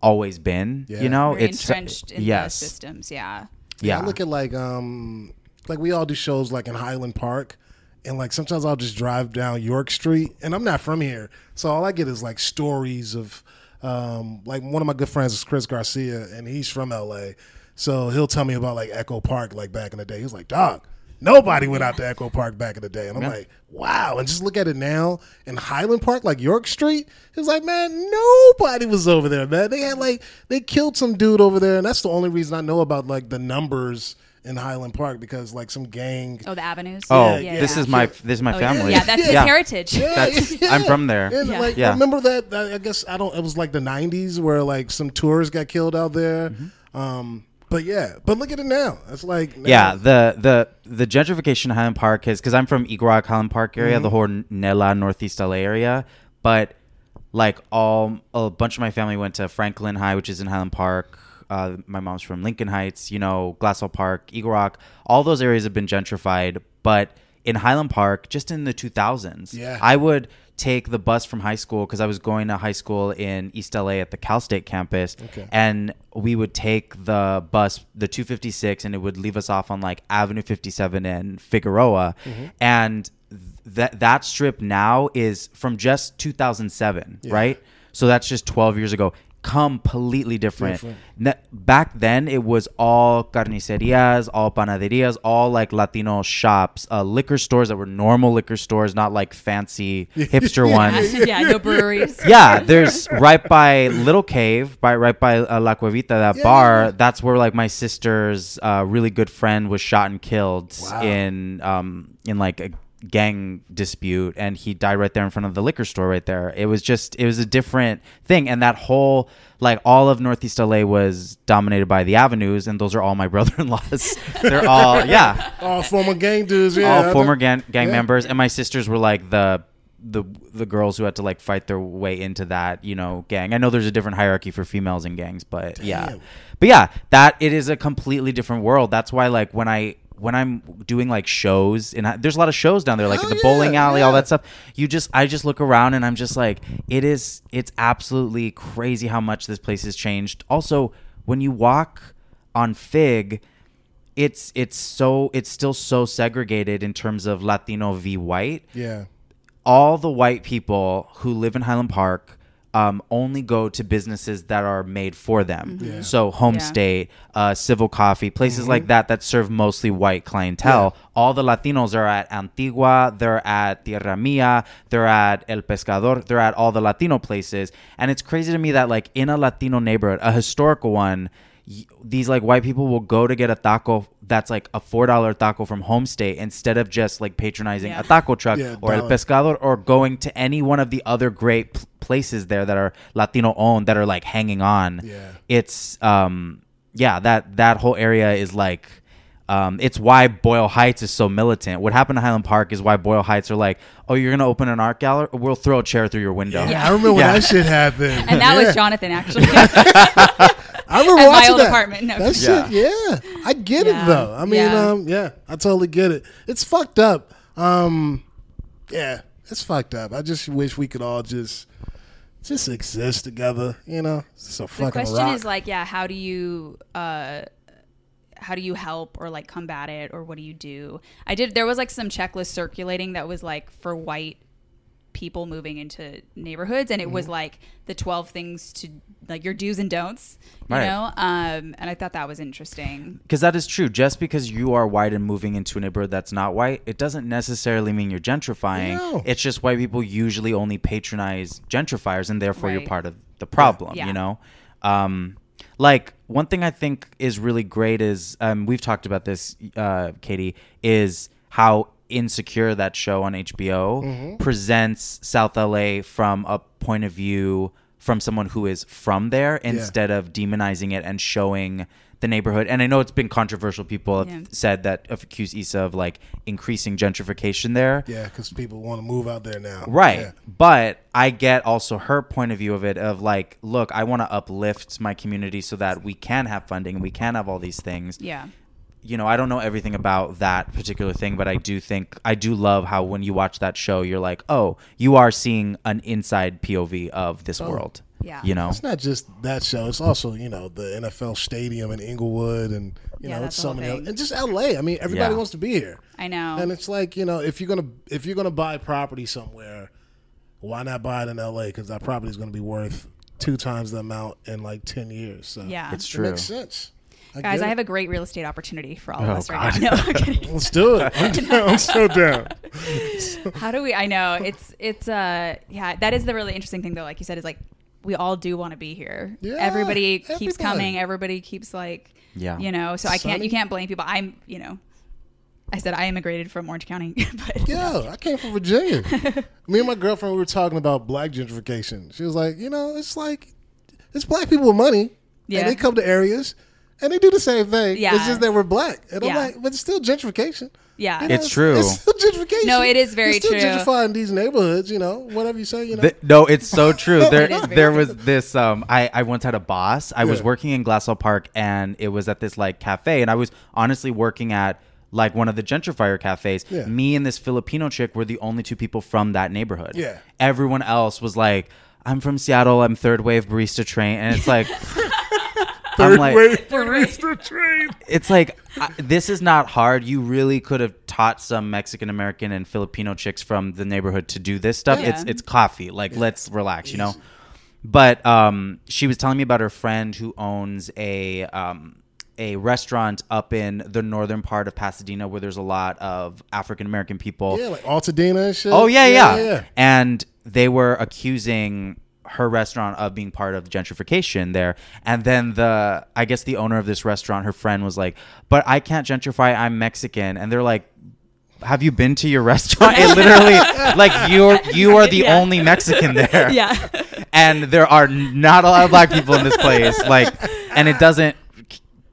always been Yeah. you know Very it's entrenched in yes the systems. Yeah. yeah I look at like um like we all do shows like in Highland Park and like sometimes I'll just drive down York Street and I'm not from here. So all I get is like stories of um like one of my good friends is Chris Garcia and he's from LA. So he'll tell me about like Echo Park like back in the day. He's like, "Dog, nobody went out to Echo Park back in the day." And I'm like, "Wow." And just look at it now in Highland Park like York Street. It's like, "Man, nobody was over there, man. They had like they killed some dude over there and that's the only reason I know about like the numbers in Highland Park because like some gang Oh, the avenues. oh Yeah, this is my this is my Oh, family Yeah, that's his Yeah. heritage. That's- I'm from there. And Yeah. like, Yeah. remember that, that? I guess I don't. It was like the '90s where like some tourists got killed out there. Mm-hmm. Um, but yeah, but look at it now. It's like now- Yeah, the the the gentrification of Highland Park is because I'm from Eagle Rock Highland Park area, Mm-hmm. the whole Nela Northeast LA area, but like all a bunch of my family went to Franklin High, which is in Highland Park. Uh, my mom's from Lincoln Heights, you know, Glassell Park, Eagle Rock. All those areas have been gentrified, but in Highland Park, just in the 2000s, Yeah. I would take the bus from high school because I was going to high school in East LA at the Cal State campus, Okay. and we would take the bus, the 256, and it would leave us off on like Avenue 57 and Figueroa, Mm-hmm. and that that strip now is from just 2007, right? So that's just 12 years ago. Completely different. Different. Ne- back then, it was all carnicerias, all panaderias, all like Latino shops, uh, liquor stores that were normal liquor stores, not like fancy hipster ones yeah, no breweries. yeah, there's right by Little Cave, by right by uh, La Cuevita, that Yeah, bar. yeah, yeah. That's where like my sister's uh, really good friend was shot and killed Wow. in um in like a gang dispute, and he died right there in front of the liquor store right there. It was just it was a different thing, and that whole like all of Northeast LA was dominated by the avenues, and those are all my brother-in-laws. They're all yeah all former gang dudes. Yeah, all former gang, gang Yeah. members and my sisters were like the the the girls who had to like fight their way into that you know gang i know there's a different hierarchy for females in gangs but yeah but yeah that it is a completely different world that's why like when i when i'm doing like shows and I, there's a lot of shows down there like Hell the bowling yeah, alley all that stuff. You just i just look around and i'm just like it is it's absolutely crazy how much this place has changed. Also when you walk on fig it's it's so it's still so segregated in terms of Latino v. white. Yeah, All the white people who live in Highland Park um, only go to businesses that are made for them. Yeah. So Home Yeah. State, uh, Civil Coffee, places like that that serve mostly white clientele. All the Latinos are at Antigua, they're at Tierra Mia, they're at El Pescador, they're at all the Latino places. And it's crazy to me that like in a Latino neighborhood, a historical one, y- these like white people will go to get a taco that's like a four dollar taco from Home State instead of just like patronizing Yeah. a taco truck Yeah, or El. Pescador or going to any one of the other great p- places there that are Latino owned that are like hanging on. Yeah. It's um yeah, that that whole area is like um, it's why Boyle Heights is so militant. What happened to Highland Park is why Boyle Heights are like, oh, you're gonna open an art gallery? We'll throw a chair through your window. Yeah, I remember when that shit happened. And that Yeah. was Jonathan actually. I remember at my watching old that. apartment. No. That shit, yeah. I get Yeah. it though. I mean, Yeah. um, yeah, I totally get it. It's fucked up. Um, yeah, it's fucked up. I just wish we could all just just exist together. You know, it's just a the question rock. is like, yeah, how do you uh how do you help or like combat it or what do you do? I did there was like some checklist circulating that was like for white people moving into neighborhoods and it was Mm-hmm. like the 12 things to like your do's and don'ts, you Right. know? Um and I thought that was interesting. Because that is true. Just because you are white and moving into a neighborhood that's not white, it doesn't necessarily mean you're gentrifying. No. It's just white people usually only patronize gentrifiers, and therefore you're part of the problem. Yeah. You know, um, like one thing I think is really great is um, we've talked about this, uh, Katie, is how insecure that show on HBO Mm-hmm. presents South LA from a point of view from someone who is from there instead of demonizing it and showing the neighborhood. And I know it's been controversial. People have Yeah. said that have accused Issa of like increasing gentrification there. yeah, because people want to move out there now. Right. Yeah. But I get also her point of view of it of like, look, I want to uplift my community so that we can have funding and we can have all these things. Yeah. You know, I don't know everything about that particular thing, but I do think I do love how when you watch that show, you're like, oh, you are seeing an inside POV of this oh, world. Yeah. You know? It's not just that show. It's also you know the NFL stadium in Inglewood and you Yeah, know it's the so many other, and just L.A. I mean, everybody Yeah. wants to be here. I know. And it's like you know, if you're gonna if you're gonna buy property somewhere, why not buy it in L.A. Because that property is gonna be worth two times the amount in like ten years. So Yeah. It's it true. makes sense. Guys, I have a great real estate opportunity for all of Oh, us right God. now. No, I'm kidding. Let's do it. I'm, down. I'm so down. How do we? I know it's it's uh yeah that is the really interesting thing though. Like you said, is like we all do want to be here. Yeah, everybody keeps everybody. coming. Everybody keeps like Yeah. you know. So I can't Sunny. you can't blame people. I'm you know. I said I immigrated from Orange County, but Yeah, I came from Virginia. Me and my girlfriend we were talking about black gentrification. She was like, you know, it's like it's black people with money, Yeah. and they come to areas and they do the same thing. Yeah. It's just that we're black, and I'm Yeah. like, but it's still gentrification. yeah, You know, It's true. It's still gentrification. No, it is very You're still true. gentrifying these neighborhoods. You know, whatever you say. You know, Th- no, it's so true. There, is very there true. was this. Um, I, I once had a boss. I was working in Glassell Park, and it was at this like cafe, and I was honestly working at like one of the gentrifier cafes. Yeah. Me and this Filipino chick were the only two people from that neighborhood. Yeah. Everyone else was like, "I'm from Seattle. I'm third wave barista train," and it's like. I'm like, it's like I, this is not hard. You really could have taught some Mexican American and Filipino chicks from the neighborhood to do this stuff. Yeah. It's it's coffee. Like let's relax, you know. But um, she was telling me about her friend who owns a um, a restaurant up in the northern part of Pasadena where there's a lot of African American people. yeah, like Altadena and shit. Oh yeah, yeah, yeah. And they were accusing her restaurant of being part of gentrification there. And then the I guess the owner of this restaurant, her friend was like, "But I can't gentrify. I'm Mexican." And they're like, "Have you been to your restaurant?" It literally like you're you are the Yeah. only Mexican there. yeah, And there are not a lot of black people in this place. Like and it doesn't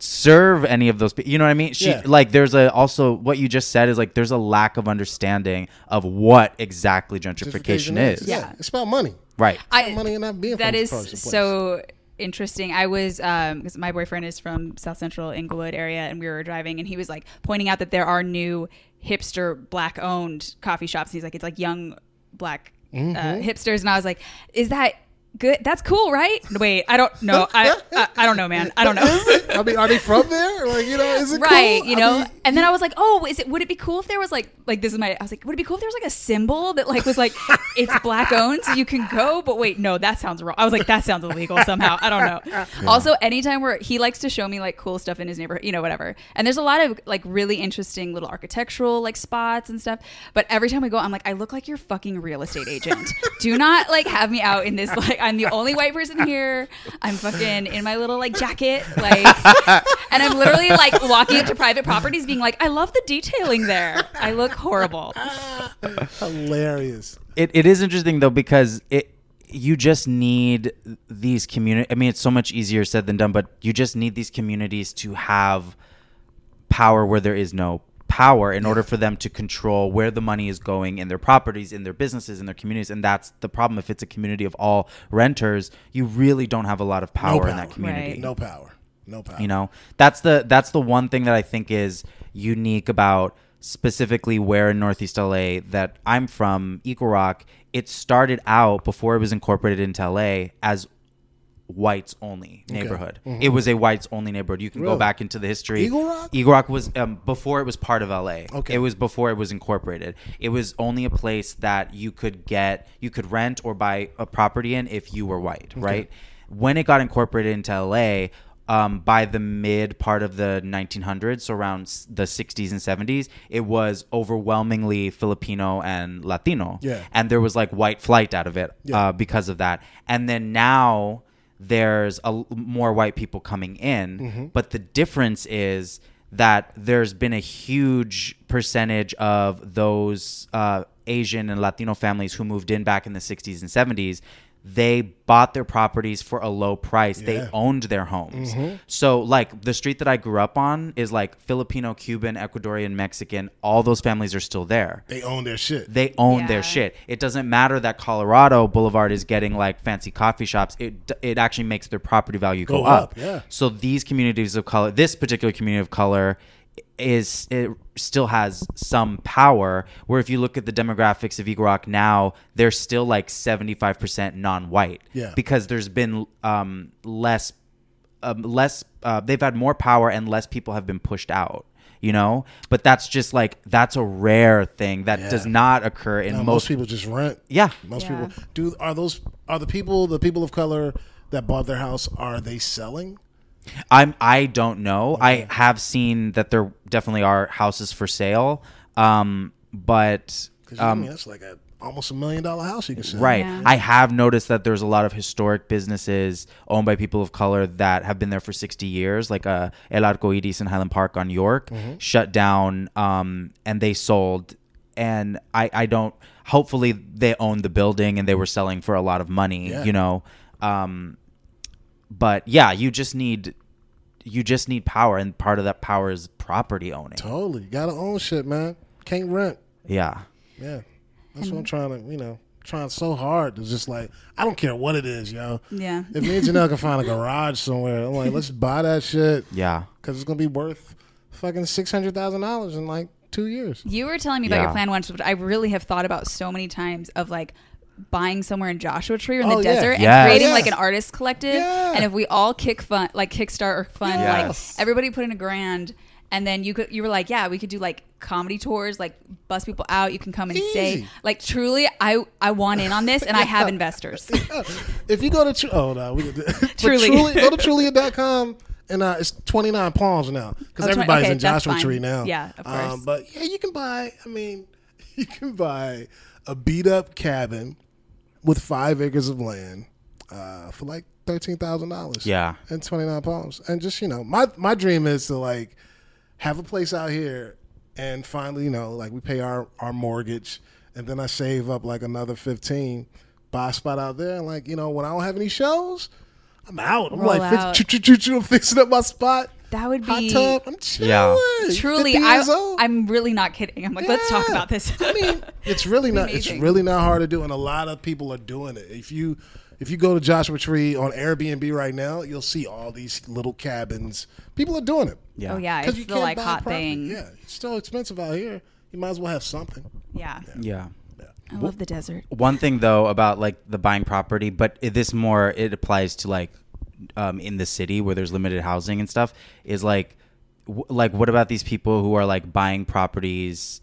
serve any of those people. You know what I mean? She Yeah. like there's a also what you just said is like there's a lack of understanding of what exactly gentrification, is. Yeah. it's about money. Right. I, money and not being that from is place so interesting. I was um because my boyfriend is from South Central Inglewood area, and we were driving, and he was like pointing out that there are new hipster black owned coffee shops. He's like, it's like young black uh, Mm-hmm. hipsters, and I was like, is that good. That's cool, right? Wait, I don't know. I, I I don't know, man. I don't know. I mean, are they from there? Like, you know, is it right cool? you I know mean, and then i was like oh is it would it be cool if there was like like this is my i was like would it be cool if there was like a symbol that like was like it's black owned so you can go but wait no that sounds wrong i was like that sounds illegal somehow i don't know also anytime where he likes to show me like cool stuff in his neighborhood you know whatever and there's a lot of like really interesting little architectural like spots and stuff but every time we go i'm like i look like your fucking real estate agent do not like have me out in this like i'm the only white person here i'm fucking in my little like jacket like and I'm literally like walking into private properties being like, I love the detailing there. I look horrible. hilarious. it, it is interesting though because it you just need these community i mean it's so much easier said than done but you just need these communities to have power where there is no power in order for them to control where the money is going in their properties in their businesses in their communities and that's the problem if it's a community of all renters you really don't have a lot of power, in that community Right. No power. No power. you know that's the that's the one thing that i think is unique about specifically where in northeast la that i'm from eagle rock it started out before it was incorporated into la as whites only neighborhood. It was a whites only neighborhood. You can go back into the history. Eagle Rock? eagle rock was um, before it was part of la Okay. it was before it was incorporated. It was only a place that you could get you could rent or buy a property in if you were white right? When it got incorporated into la um, by the mid part of the 1900s, so around the 60s and 70s, it was overwhelmingly Filipino and Latino. Yeah. And there was like white flight out of it uh, because of that. And then now there's a more white people coming in, but the difference is that there's been a huge percentage of those uh, Asian and Latino families who moved in back in the 60s and 70s. They bought their properties for a low price. They owned their homes. Mm-hmm. So, like the street that I grew up on is like Filipino, Cuban, Ecuadorian, Mexican. All those families are still there They own their shit. they own Yeah. their shit. It doesn't matter that Colorado Boulevard is getting like fancy coffee shops. It it actually makes their property value go, Go up. up, yeah. So these communities of color, this particular community of color, is it still has some power. Where if you look at the demographics of Eagle Rock now, they're still like seventy five percent non-white. Yeah. Because there's been um, less um, less uh, they've had more power and less people have been pushed out you know but that's just like that's a rare thing that Yeah. does not occur in No, most, most, people just rent. yeah Most Yeah. people do. Are those are the people the people of color that bought their house? Are they selling? I'm i don't know i have seen that there definitely are houses for sale um but Because I um mean, that's like a almost a million dollar house you can sell. Right. Yeah. I have noticed that there's a lot of historic businesses owned by people of color that have been there for 60 years, like uh, El Arco Iris in Highland Park on York, shut down um, and they sold. And I, I don't, hopefully they owned the building and they were selling for a lot of money, Yeah. you know. Um, but yeah, you just need, you just need power. And part of that power is property owning. Totally. You gotta own shit, man. Can't rent. Yeah. Yeah. That's what I'm trying to, you know, trying so hard to just like, I don't care what it is, yo. Yeah. If me and Janelle can find a garage somewhere, I'm like, let's buy that shit Yeah. because it's gonna be worth fucking six hundred thousand dollars in like two years. You were telling me about your plan once, which I really have thought about so many times of like buying somewhere in Joshua Tree or in Oh, the yeah. desert and Yes. creating Yeah. like an artist collective. Yeah. And if we all kick fund, like Kickstart or fund, Yes. like everybody put in a grand. And then you could, you were like, yeah, we could do like comedy tours, like bus people out. You can come and stay. Like truly, I I want in on this, and I have investors. If you go to Tru- oh no, we do Truly. Truly, go to Trulia.com and uh, it's 29 palms now because Oh, everybody's okay, in Joshua fine. Tree now. Yeah, of course. Um, but yeah, you can buy. I mean, you can buy a beat up cabin with five acres of land uh, for like thirteen thousand dollars. Yeah. and 29 palms. And just you know, my my dream is to like have a place out here and finally, you know, like we pay our our mortgage and then I save up like another 15, buy a spot out there and like, you know, when I don't have any shows, I'm out. I'm Roll like out. I'm fixing up my spot. That would Hot be tub. I'm chilling. Yeah. truly. I, years old. I'm really not kidding. I'm like, let's talk about this. I mean, it's really not. It's really not hard to do, and a lot of people are doing it. If you if you go to Joshua Tree on Airbnb right now, you'll see all these little cabins. People are doing it. Yeah. oh yeah, 'Cause it's you the can't like buy hot property. thing. Yeah, it's still expensive out here. You might as well have something. yeah. Yeah. I love the desert. One thing though about like the buying property, but it, this more it applies to like um, in the city where there's limited housing and stuff. Is like w- like what about these people who are like buying properties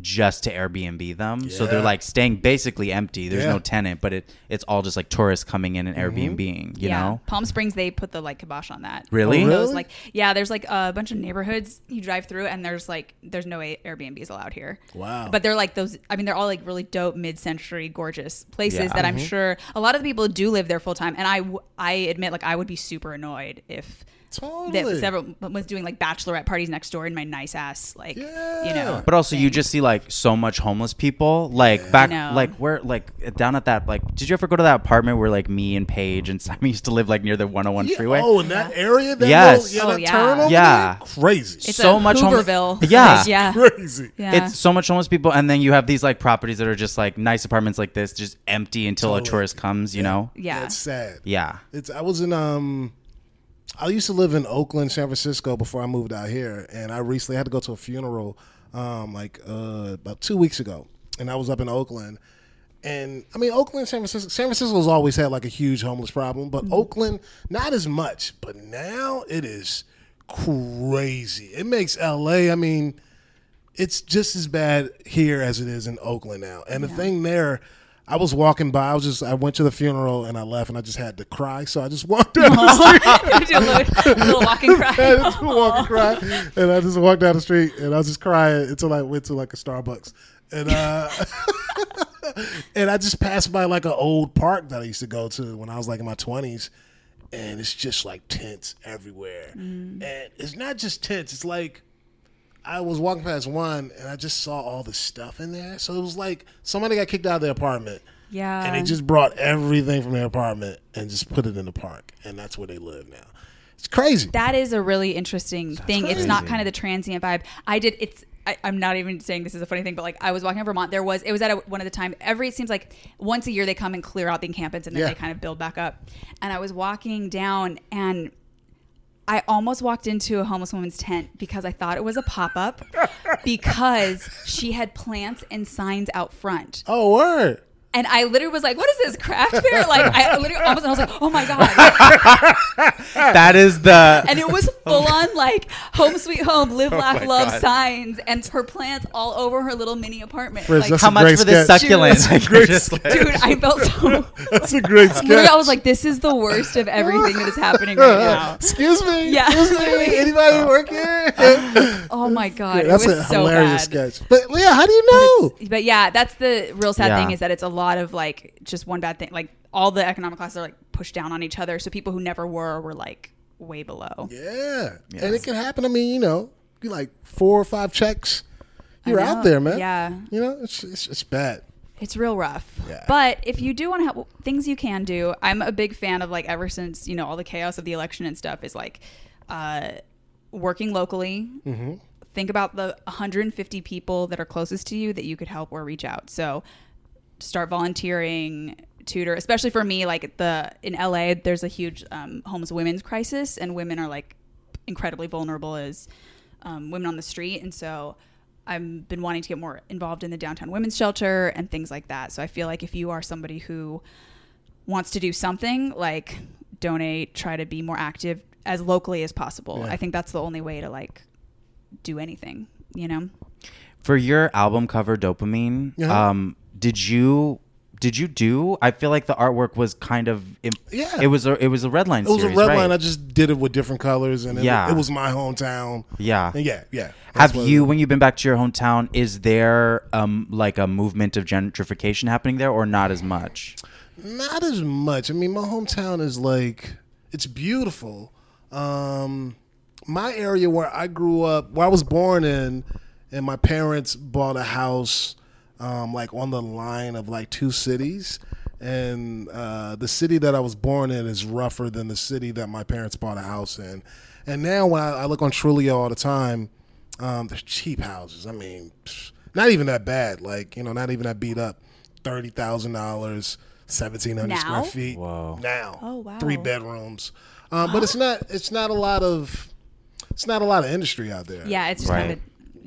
just to Airbnb them? So they're like staying basically empty. There's Yeah. no tenant, but it it's all just like tourists coming in and Airbnb. You yeah, know. Palm Springs they put the like kibosh on that. Really? Oh, Those, like yeah, there's like a bunch of neighborhoods you drive through, and there's like there's no A- Airbnbs allowed here. Wow. But they're like those. I mean, they're all like really dope, mid-century, gorgeous places Yeah. that Mm-hmm. I'm sure a lot of the people do live there full time. And I w- I admit, like I would be super annoyed if Totally. that several was doing like bachelorette parties next door in my nice ass like you know. But also, you just see like so much homeless people, like back, know. like where, like down at that, like, did you ever go to that apartment where like me and Paige and Simon used to live like near the 101 Yeah, freeway? Oh, in that area? That Yes. little- Oh, yeah, that yeah. Yeah. there? Crazy. it's so a much homeless- Hooverville. Yeah. Like, yeah, Crazy. yeah. It's so much homeless people, and then you have these like properties that are just like nice apartments like this, just empty until Totally. a tourist comes. You know? yeah. It's sad. Yeah. It's I was in um I used to live in Oakland, San Francisco before I moved out here, and I recently had to go to a funeral um like uh about 2 weeks ago. And I was up in Oakland. And I mean Oakland, San Francisco San Francisco's always had like a huge homeless problem, but Oakland not as much. But now it is crazy. It makes LA, I mean, it's just as bad here as it is in Oakland now. And the thing there, I was walking by. I was just. I went to the funeral and I left, and I just had to cry. So I just walked down the street. A little, walking cry. had to walk and cry, and I just walked down the street, and I was just crying until I went to like a Starbucks, and uh, and I just passed by like an old park that I used to go to when I was like in my twenties, and it's just like tents everywhere, and it's not just tents. It's like I was walking past one and I just saw all the stuff in there. So it was like somebody got kicked out of their apartment. Yeah. And they just brought everything from their apartment and just put it in the park. And that's where they live now. It's crazy. that is a really interesting thing. It's not kind of the transient vibe. I did. It's. I, I'm not even saying this is a funny thing, but like I was walking in Vermont. There was. It was at a, one of the time. Every it seems like once a year they come and clear out the encampments and then Yeah. they kind of build back up. And I was walking down and. I almost walked into a homeless woman's tent because I thought it was a pop up because she had plants and signs out front. oh, word. And I literally was like, what is this craft fair? Like, I literally almost, I was like, oh my God. That is the. and it was oh full on like home sweet home, live, oh laugh, my love God. signs, and her plants all over her little mini apartment. Frizz, like, how much for this sketch. succulent? That's Like, great dude, I felt so. That's a great sketch. Literally, I was like, this is the worst of everything that is happening right now. Excuse me. Yeah. Excuse me. Anybody work here? Oh my god, that's it was a so hilarious bad. sketch. But yeah, how do you know? But yeah, that's the real sad Yeah. thing is that it's a lot of like just one bad thing. Like all the economic classes are like pushed down on each other, so people who never were were like way below. Yeah. And it can happen. I mean, you know, you like four or five checks. You're out there, man. Yeah. You know, it's, it's, it's bad. It's real rough. Yeah. But if you do want to help, things you can do, I'm a big fan of like ever since, you know, all the chaos of the election and stuff is like uh, working locally. Mm-hmm. Think about the 150 people that are closest to you that you could help or reach out. So start volunteering, tutor, especially for me, like the in LA, there's a huge um, homeless women's crisis, and women are like incredibly vulnerable as um, women on the street. And so I've been wanting to get more involved in the downtown women's shelter and things like that. So I feel like if you are somebody who wants to do something, like donate, try to be more active as locally as possible. Yeah. I think that's the only way to like do anything, you know? for your album cover dopamine Yeah. um did you did you do i feel like the artwork was kind of it, Yeah. it was a it was a red line It was series, a red right? line. I just did it with different colors, and it, Yeah. it was my hometown. yeah And yeah, yeah. Have you when you've been back to your hometown is there um like a movement of gentrification happening there or not as much Not as much. I mean, my hometown is like it's beautiful. Um, my area where I grew up, where I was born in, and my parents bought a house, um, like on the line of like two cities. And uh, the city that I was born in is rougher than the city that my parents bought a house in. And now when I, I look on Trulia all the time, um, they're cheap houses. I mean, not even that bad. Like you know, not even that beat up. Thirty thousand dollars, seventeen hundred Now? square feet. Whoa. Now, Oh, wow. three bedrooms. Um, but it's not. It's not a lot of. It's not a lot of industry out there. Yeah, it's just Right. kind of,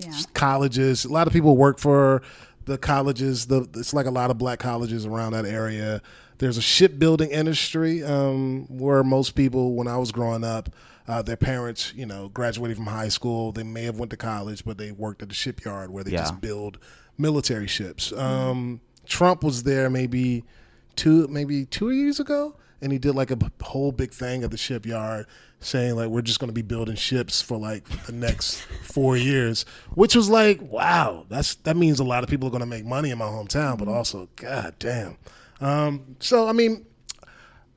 yeah. colleges. A lot of people work for the colleges. The it's like a lot of black colleges around that area. There's a shipbuilding industry um, where most people, when I was growing up, uh, their parents, you know, graduated from high school. They may have went to college, but they worked at the shipyard where they Yeah. just build military ships. Um, Trump was there maybe two maybe two years ago, and he did like a whole big thing at the shipyard saying like we're just going to be building ships for like the next four years, which was like wow, that's that means a lot of people are going to make money in my hometown, but also god damn. Um, so I mean,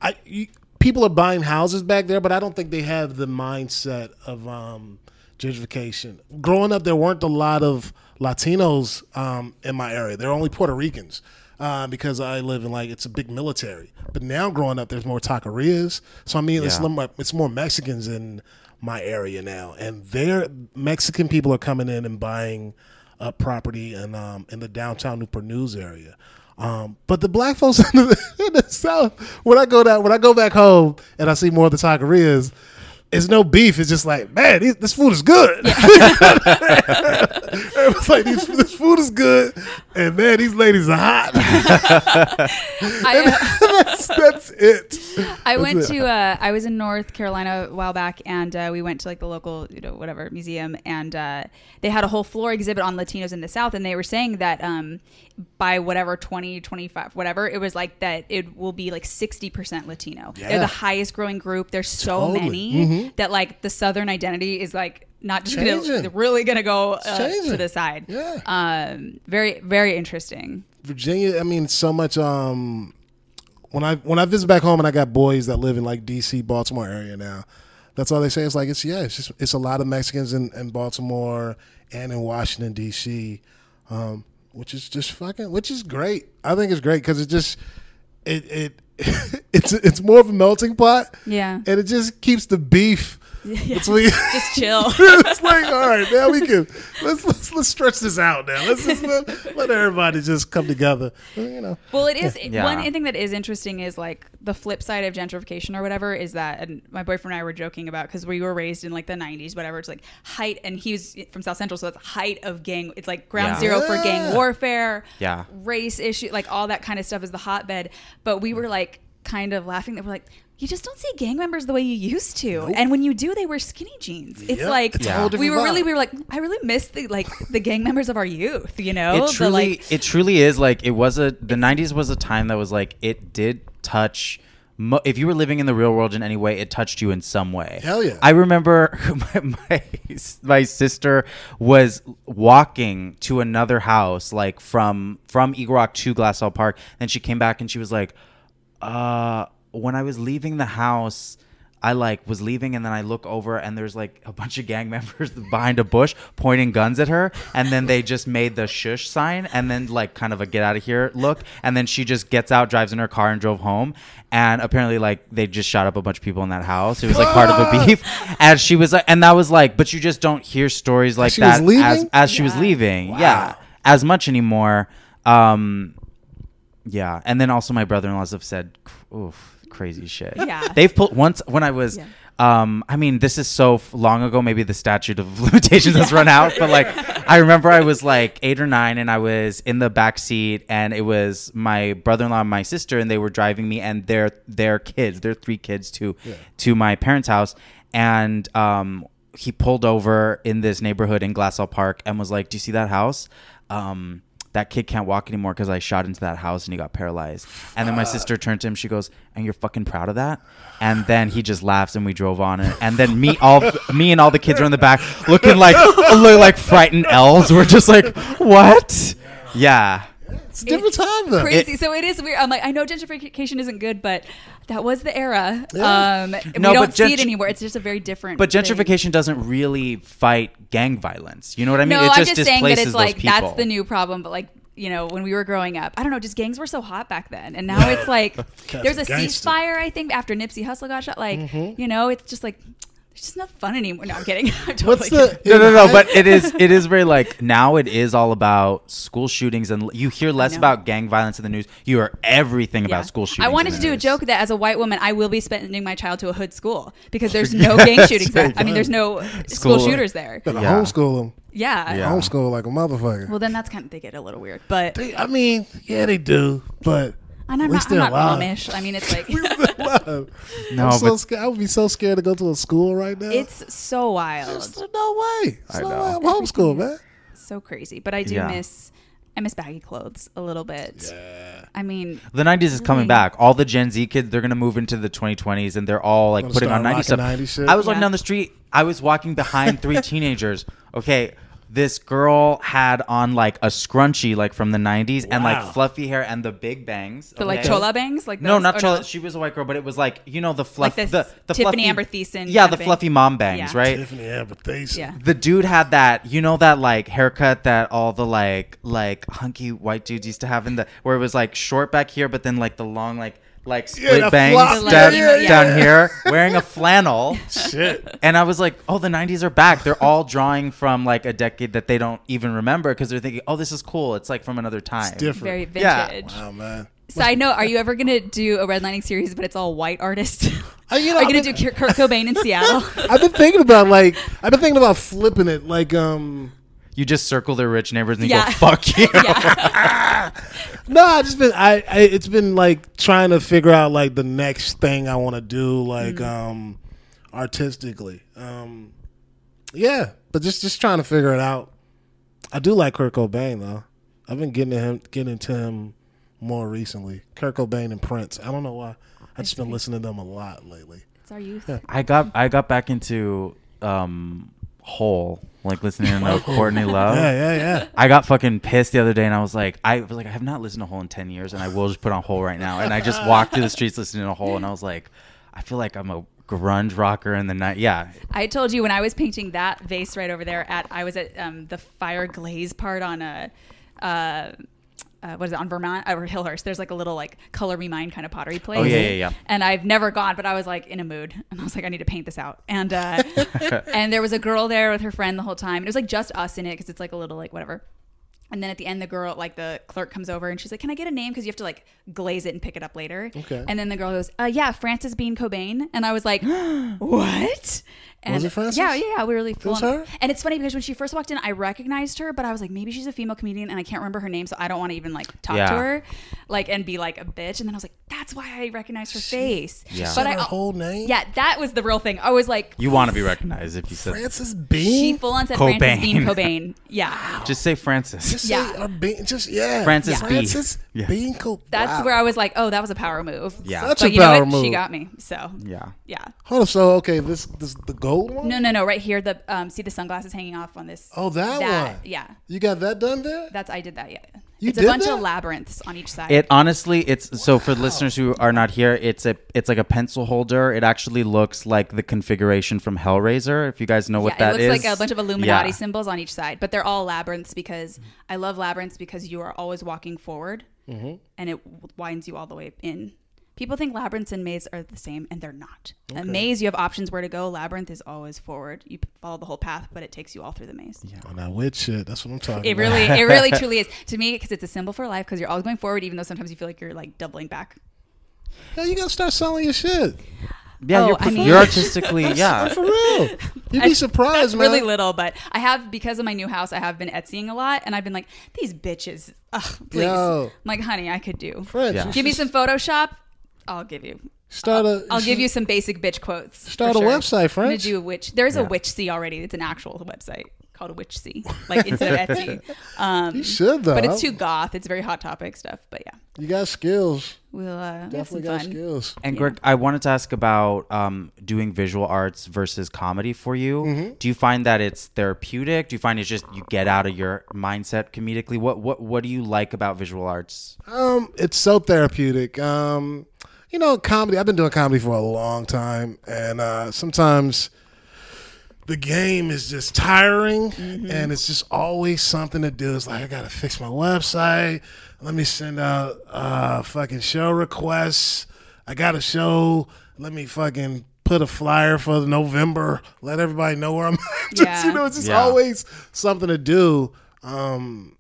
I you, people are buying houses back there, but I don't think they have the mindset of um, gentrification. Growing up, there weren't a lot of Latinos um, in my area. There were only Puerto Ricans uh, because I live in like it's a big military. But now, growing up, there's more taquerias. So I mean, it's Yeah. more, it's more Mexicans in my area now, and their Mexican people are coming in and buying up property in um, in the downtown Newport News area. Um, but the black folks in the, in the south, when I go down, when I go back home and I see more of the taquerias, it's no beef. It's just like, man, these, this food is good. it was like these, this food is good, and man, these ladies are hot. I, that's, that's it. I went it. to uh, I was in North Carolina a while back, and uh, we went to like the local you know whatever museum, and uh, they had a whole floor exhibit on Latinos in the South, and they were saying that um, by whatever 20, 25, whatever it was like that it will be like sixty percent Latino. They're the highest growing group. There's so Totally. many Mhm. that like the Southern identity is like not just gonna, really gonna go uh, to the side. Yeah. Um, very very interesting. Virginia, I mean, so much. Um, when I when I visit back home and I got boys that live in like D.C., Baltimore area now, that's all they say. It's like it's yeah, it's just it's a lot of Mexicans in, in Baltimore and in Washington D.C., um, which is just fucking, which is great. I think it's great because it just it it it's it's more of a melting pot. Yeah. and it just keeps the beef between. Just chill. it's like, all right, now we can let's let's let's stretch this out now. Let's just let, let everybody just come together. You know. Well, it is Yeah. one thing that is interesting is like the flip side of gentrification or whatever is that, and my boyfriend and I were joking about because we were raised in like the '90s, whatever. It's like height, and he was from South Central, so it's height of gang. It's like ground Yeah. zero for gang warfare, Yeah. race issue, like all that kind of stuff is the hotbed. But we were like kind of laughing that we're like. You just don't see gang members the way you used to, and when you do, they wear skinny jeans. It's Yep. like It's a whole we different were really, we were like, I really miss the like the gang members of our youth. You know, it The, truly like, it truly is like it was a the 90s was a time that was like it did touch mo- if you were living in the real world in any way it touched you in some way Hell yeah. i remember my, my, my sister was walking to another house like from from eagle rock to glassell park and she came back and she was like uh when i was leaving the house I like was leaving and then I look over and there's like a bunch of gang members behind a bush pointing guns at her and then they just made the shush sign and then like kind of a get out of here look and then she just gets out drives in her car and drove home and apparently like they just shot up a bunch of people in that house it was like part of a beef and she was like and that was like but you just don't hear stories like she that leaving? as as she was Yeah. leaving yeah as much anymore um yeah, and then also my brother-in-laws have said, "Oof, crazy shit." Yeah. they've pulled once when I was. Yeah. Um, I mean, this is so f- long ago. Maybe the statute of limitations has run out, but like, I remember I was like eight or nine, and I was in the back seat, and it was my brother-in-law and my sister, and they were driving me and their their kids, their three kids, to to my parents' house, and um, he pulled over in this neighborhood in Glassell Park and was like, "Do you see that house?" Um, that kid can't walk anymore because I shot into that house and he got paralyzed. And then my sister turned to him. She goes, "And you're fucking proud of that?" And then he just laughs and we drove on it. And then me, all me and all the kids are in the back looking like look like frightened elves. We're just like, "What?" Yeah. It's a different time though. crazy. so it is weird. I'm like, I know gentrification isn't good, but that was the era. Yeah. Um, No, we don't but see it anymore. It's just a very different. But thing. gentrification doesn't really fight gang violence. You know what I mean? No, it I'm just just saying that it's like people. that's the new problem. But like you know, when we were growing up, I don't know, just gangs were so hot back then, and now it's like there's a gangster. ceasefire. I think after Nipsey Hussle got shot, like Mm-hmm. you know, it's just like It's just not fun anymore. No, I'm kidding. I'm totally What's the kidding. No, no, no. But it is it is very like now it is all about school shootings and you hear less about gang violence in the news. You hear everything Yeah. about school shootings. I wanted in to the do a joke that as a white woman, I will be sending my child to a hood school because there's no gang shootings. There. I mean, there's no school School. shooters there. Better Yeah. homeschool them. Yeah. Yeah. Homeschool like a motherfucker. Well, then that's kind of they get a little weird, but They- I mean, yeah, they do, but and I'm at least not, I'm they're not alive. Amish. I mean, it's like no, No, I'm so but scared. I would be so scared to go to a school right now. it's so wild, There's no way. There's I no know. way. I'm homeschooled, man. so crazy. But I do Yeah. miss I miss baggy clothes a little bit. I mean, the 90s is coming Really? back. All the Gen Z kids, they're going to move into the 2020s and they're all like Gonna putting on start 90s stuff. rocking 90s shit? I was walking Yeah. down the street. I was walking behind three teenagers. Okay. This girl had on like a scrunchie, like from the 90s, and Wow. like fluffy hair and the big bangs. the like okay? chola bangs, like No, those- not or chola. She was a white girl, but it was like you know the fluff, Like the, the Tiffani fluffy, Amber Thiessen Yeah, kind the of bang. fluffy mom bangs, Yeah. right? Tiffani Amber Thiessen. Yeah. the dude had that you know that like haircut that all the like like hunky white dudes used to have in the where it was like short back here but then like the long like like split the bangs flop. down, Yeah, yeah, down here wearing a flannel Shit. and i was like oh the 90s are back they're all drawing from like a decade that they don't even remember because they're thinking oh this is cool it's like from another time different. very Yeah. vintage. Wow, man. Side note: Are you ever gonna do a redlining series, but it's all white artists? Uh, you know, Are you gonna been- do Kurt Kurt Cobain in Seattle? I've been thinking about like I've been thinking about flipping it like um you just circle their rich neighbors and you Yeah. go fuck you. Yeah, no I just been I, I it's been like trying to figure out like the next thing I want to do like Mm. um artistically. Um yeah but just just trying to figure it out. I do like Kurt Cobain though. I've been getting to him getting to him more recently. Kurt Cobain and Prince. I don't know why. I just been listening to them a lot lately. It's our youth. I got I got back into um Hole, like listening to Courtney Love. yeah yeah yeah I got fucking pissed the other day, and I was like, I was like, I have not listened to Hole in ten years, and I will just put on Hole right now. And I just walked through the streets listening to Hole, and I was like, I feel like I'm a grunge rocker in the night. Yeah, I told you when I was painting that vase right over there at I was at um, the fire glaze part on a uh, uh, what is it on Vermont or Hillhurst? There's like a little like color me mine kind of pottery place. Oh, yeah, yeah, yeah. And I've never gone, but I was like in a mood, and I was like, I need to paint this out. And uh, and there was a girl there with her friend the whole time. And it was like just us in it because it's like a little like whatever. And then at the end, the girl, like the clerk, comes over and she's like, "Can I get a name? Because you have to like glaze it and pick it up later." Okay. And then the girl goes, uh, "Yeah, Frances Bean Cobain." And I was like, "What?" And Was it Frances? Yeah, yeah, yeah. We were really full was on- her? And it's funny because when she first walked in, I recognized her, but I was like, maybe she's a female comedian, and I can't remember her name, so I don't want to even like talk Yeah. to her, like, and be like a bitch. And then I was like, that's why I recognize her face. Yeah. But Said I, her whole name yeah, that was the real thing. I was like, you want to be recognized if you said. Frances Bean. she full on said Cobain. Frances Bean Cobain. Yeah. Just say Frances. Just Yeah. say, uh, Bean, just yeah, Frances B. Frances Yeah. Bean Co- That's wow. where I was like, oh, that was a power move. Yeah. Such But a you know power what? move. She got me. So Yeah. yeah. Hold on, so okay, this this the gold one. No, no, no. Right here, the um, see the sunglasses hanging off on this. Oh, that one. Yeah. You got that done there? That's I did that. Yeah. You it's did a bunch that? of labyrinths on each side. It honestly, it's so for the listeners who are not here, it's a it's like a pencil holder. It actually looks like the configuration from Hellraiser. If you guys know what that is, it it is, looks like a bunch of Illuminati Yeah. symbols on each side, but they're all labyrinths because I love labyrinths because you are always walking forward, Mm-hmm. and it winds you all the way in. People think labyrinths and maze are the same, and they're not. A maze, you have options where to go. Labyrinth is always forward. You follow the whole path, but it takes you all through the maze. Oh, now witch shit. That's what I'm talking It about. really, it really, truly is to me because it's a symbol for life. Because you're always going forward, even though sometimes you feel like you're like doubling back. Yeah, you gotta start selling your shit. Yeah, Oh, you're, I mean- you're artistically, yeah. For real. You'd be surprised, man. really little, but I have because of my new house. I have been Etsying a lot, and I've been like, these bitches, ugh, please. Yo. I'm like, honey, I could do. French. Yeah. Give me some Photoshop. I'll give you. Start a. I'll give you some basic bitch quotes. Start a sure. website, I'm gonna do a witch. There is a Witchsy already. It's an actual website called a Witchsy, like instead of Etsy. Um, You should though. but it's too goth. It's very hot topic stuff. But yeah, You got skills. we'll uh, we have some Definitely got fun. skills. And Greg, I wanted to ask about um, doing visual arts versus comedy for you. Mm-hmm. Do you find that it's therapeutic? Do you find it's just you get out of your mindset comedically? What what what do you like about visual arts? Um, it's so therapeutic. Um, you know, comedy. I've been doing comedy for a long time, and uh, sometimes the game is just tiring, and it's just always something to do. It's like I gotta fix my website. Let me send out uh, fucking show requests. I got a show. Let me fucking put a flyer for November, let everybody know where I'm. just, Yeah. You know, it's just Yeah. always something to do. Um,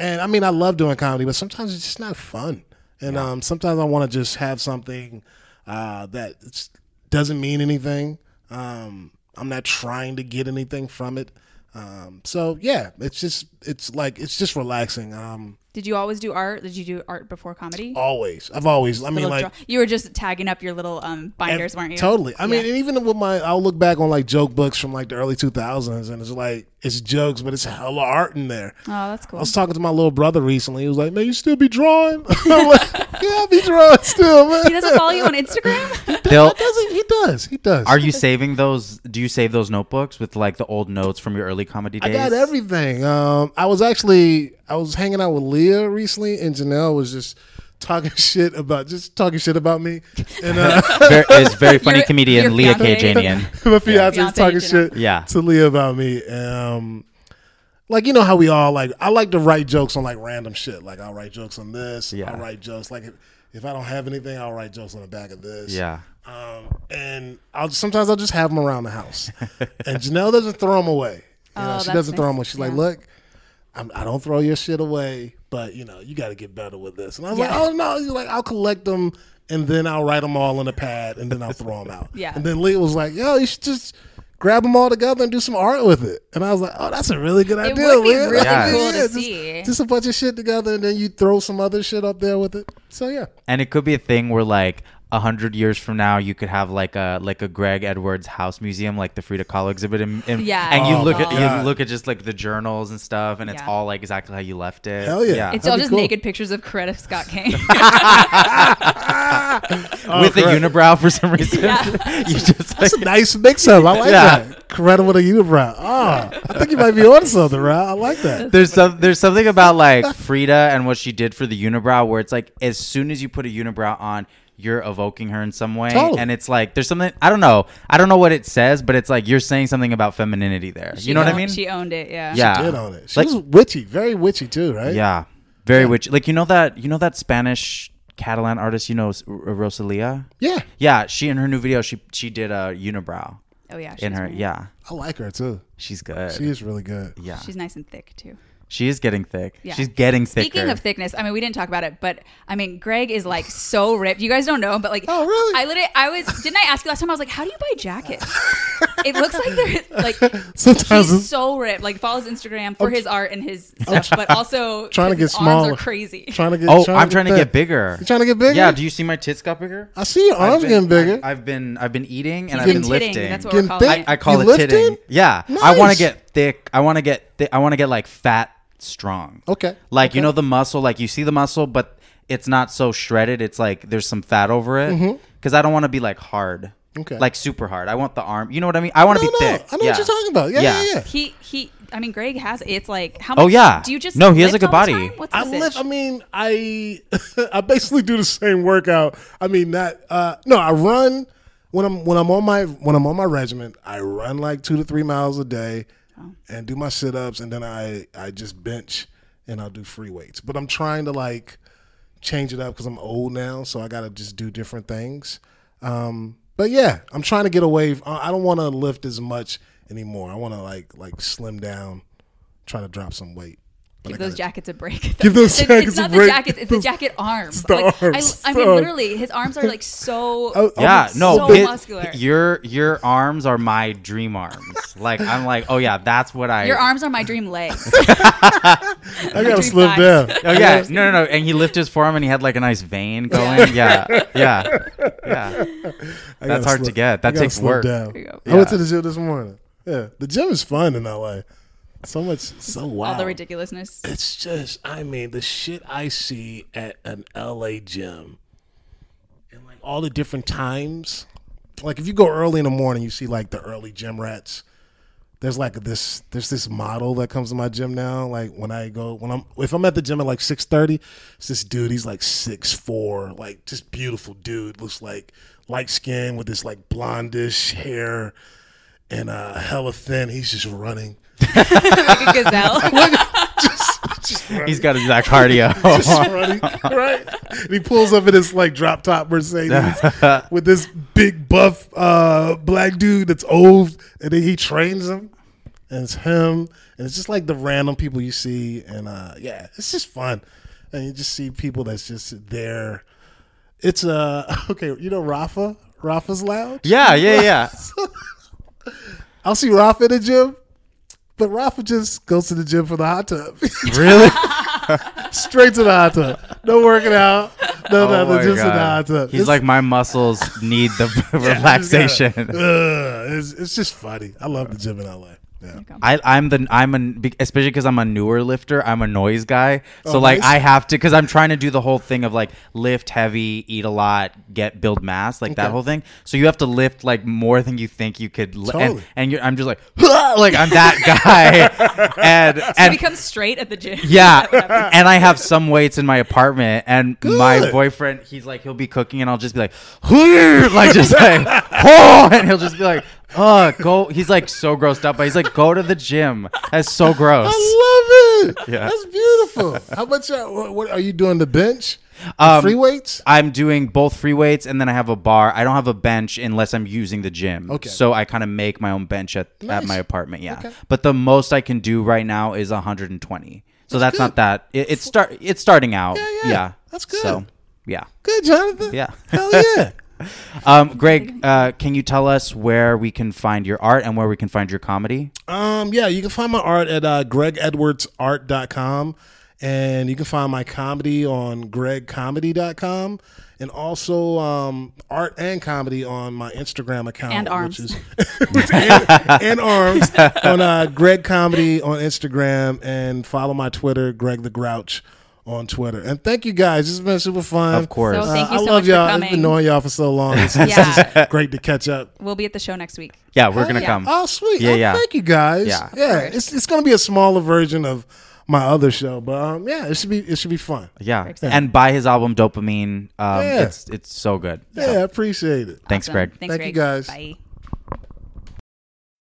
and I mean, I love doing comedy, but sometimes it's just not fun. And um, sometimes I want to just have something uh, that doesn't mean anything. Um, I'm not trying to get anything from it. Um, so yeah, it's just it's like it's just relaxing. Um, Did you always do art? Did you do art before comedy? always, I've always. I mean, like draw- you were just tagging up your little um, binders, weren't you? Totally. I mean, Yeah. and even with my, I'll look back on like joke books from like the early 2000s, and it's like it's jokes, but it's hella art in there. Oh, that's cool. I was talking to my little brother recently. He was like, "Man, you still be drawing?" I'm like, "Yeah, I be drawing still, man." he doesn't follow you on Instagram. They'll, Does he? He does. He does. are you saving those? Do you save those notebooks with like the old notes from your early comedy days? I got everything. Um, I was actually I was hanging out with Leah recently, and Janelle was just talking shit about just talking shit about me, and uh, Very, it's very funny Your- comedian your Leah fiancé. Kayajanian. my fiance was Fiancé, talking Janelle. shit Yeah. to Leah about me. Um, like you know how we all like. I like to write jokes on like random shit. Like I'll write jokes on this. Yeah. I'll write jokes like if, if I don't have anything, I'll write jokes on the back of this. Yeah. Um, and I'll sometimes I'll just have them around the house. and Janelle doesn't throw them away. You know, Oh, she doesn't throw them away. She's like, look. I'm, I don't throw your shit away, but you know you got to get better with this. And I was Yeah. like, oh no, He's like I'll collect them and then I'll write them all in a pad and then I'll throw them out. Yeah. And then Leah was like, yo, you should just grab them all together and do some art with it. And I was like, oh, that's a really good It idea. would be Leah. really Yeah. cool to just, see. Just a bunch of shit together and then you throw some other shit up there with it. So yeah. And it could be a thing where like a hundred years from now, you could have like a like a Greg Edwards house museum, like the Frida Kahlo exhibit, in, in- Yeah. And you Oh, look at God. you look at just like the journals and stuff, and it's Yeah. all like exactly how you left it. Hell yeah. It's That'd all just cool. naked pictures of Coretta Scott King. Oh, with a unibrow for some reason. Yeah. you just like, That's a nice mix up. I like Yeah. that. Coretta with a unibrow. Oh, I think you might be on something, right? I like that. there's some there's something about like Frida and what she did for the unibrow where it's like as soon as you put a unibrow on you're evoking her in some way Totally. and it's like there's something I don't know I don't know what it says but it's like you're saying something about femininity there you know what I mean She owned it. Yeah. yeah Did on it. She Like- was witchy, very witchy too, right? yeah very witchy like you know that you know that Spanish Catalan artist you know S- R- Rosalia Yeah. yeah she in her new video she she did a unibrow Oh yeah. in her great. yeah I like her too. she's good She is really good. yeah She's nice and thick too. She is getting thick Yeah. she's getting thicker Speaking of thickness, I mean, we didn't talk about it, but I mean, Greg is like so ripped. You guys don't know, but like, Oh, really? I literally, I was, didn't I ask you last time? I was like, how do you buy jackets? it looks like they're like, Sometimes he's so ripped. Like, follows Instagram for his art and his stuff, but also trying to get his smaller. Arms are crazy. Trying to get. oh I'm trying to thin. get bigger You trying to get bigger? Yeah, do you see my tits got bigger? I see your arms I've been- getting bigger. I've, I've been I've been eating and He's I've been been titting. lifting. That's what Getting we're calling thick? it. I, I call You it lifting? titting. Yeah, I want to get thick. I want to get thi- I want to get like fat, strong. Okay. Like you know the muscle, like you see the muscle, but it's not so shredded. It's like there's some fat over it. Because I don't want to be like hard. Mm-hmm. Okay. Like super hard. I want the arm. You know what I mean? I want to no, be no, thick. I know yeah. what you're talking about. Yeah, yeah, yeah. He, he, I mean, Greg has, it's like, how Much, Oh, yeah. do you just, No, he has a good body. What's I lift. I mean, I I basically do the same workout. I mean, that. Uh, no, I run when I'm when I'm on my when I'm on my regiment. I run like two to three miles a day, And do my sit ups, and then I I just bench and I'll do free weights. But I'm trying to like change it up because I'm old now, so I got to just do different things. Um, but yeah, I'm trying to get away. I don't want to lift as much anymore. I want to like like slim down, try to drop some weight. But Give those jackets a break. Give those It- jackets it's a not break. the jackets; it's the jacket arms. the like, arms. I, I mean, Sorry. literally, his arms are like so. Oh, oh Yeah, no, so his- muscular. your your arms are my dream arms. like I'm like, oh yeah, that's what I. Your arms are my dream legs. I gotta slim thighs. down. Oh yeah, no, no, no, and he lifted his forearm and he had like a nice vein going. Yeah, yeah, yeah. I That's gotta hard to get. That I takes work. Down. There you go. I went to the gym this morning. Yeah, the gym is fun in LA. So much, so wow. All the ridiculousness. It's just, I mean, the shit I see at an LA gym, and like all the different times. Like if you go early in the morning, you see like the early gym rats. There's like this, there's this model that comes to my gym now. Like when I go, when I'm, if I'm at the gym at like six thirty, it's this dude. He's like six four, like just beautiful dude. Looks like light skin with this like blondish hair and uh hella thin. He's just running like a gazelle. just, just He's got to do that cardio. Just running, right? And he pulls up in his like drop top Mercedes with this big buff uh, black dude that's old, and then he trains him, and it's him, and it's just like the random people you see, and uh, yeah, it's just fun, and you just see people that's just there. It's uh okay, you know Rafa, Rafa's lounge. yeah, yeah, yeah. I'll see Rafa in the gym, but Rafa just goes to the gym for the hot tub. really? Straight to the hot tub. No working out. No, Oh no, no, my in the God. hot tub. He's It's- like my muscles need the Yeah, relaxation. gotta- Ugh, it's, it's just funny. I love the gym in LA. Yeah. I, I'm the I'm a especially because I'm a newer lifter. I'm a noise guy, so Oh, like nice. I have to because I'm trying to do the whole thing of like lift heavy, eat a lot, get build mass, like that whole thing. So you have to lift like more than you think you could, li- and, Totally. and you're, I'm just like like I'm that guy, and So and become straight at the gym. yeah, and I have some weights in my apartment, and my boyfriend, he's like, he'll be cooking, and I'll just be like, like just like, oh, and he'll just be like, oh, go. He's like so grossed up, but he's like, go to the gym. That's so gross. I love it. Yeah. That's beautiful. How much? Uh, what, what are you doing? The bench? Um, free weights? I'm doing both free weights, and then I have a bar. I don't have a bench unless I'm using the gym. Okay. So I kind of make my own bench at, at my apartment. Yeah. Okay. But the most I can do right now is 120. So that's, not that. It, it's start. It's starting out. Yeah, yeah. That's good. So yeah. Good, Jonathan. Yeah. Hell yeah. Um, Greg, uh, can you tell us where we can find your art and where we can find your comedy? Um, yeah, you can find my art at uh, gregedwardsart.com and you can find my comedy on gregcomedy.com and also um, art and comedy on my Instagram account. And arms. Which is, and, and arms on uh, Greg Comedy on Instagram and follow my Twitter, Greg the Grouch on Twitter. And thank you guys. It's been super fun. Of course. So thank you I so love much for y'all. I've been knowing y'all for so long. It's, it's Yeah. just great to catch up. We'll be at the show next week. Yeah, we're gonna yeah. come. Oh, sweet. Yeah, Oh, yeah. Thank you, guys. Yeah. Yeah. It's it's gonna be a smaller version of my other show, but um, yeah, it should be it should be fun. Yeah, excited. and buy his album Dopamine. Um, Yeah. it's it's so good. Yeah, I appreciate it. Thanks, Awesome. Greg. Thanks, Thank you, guys. Bye.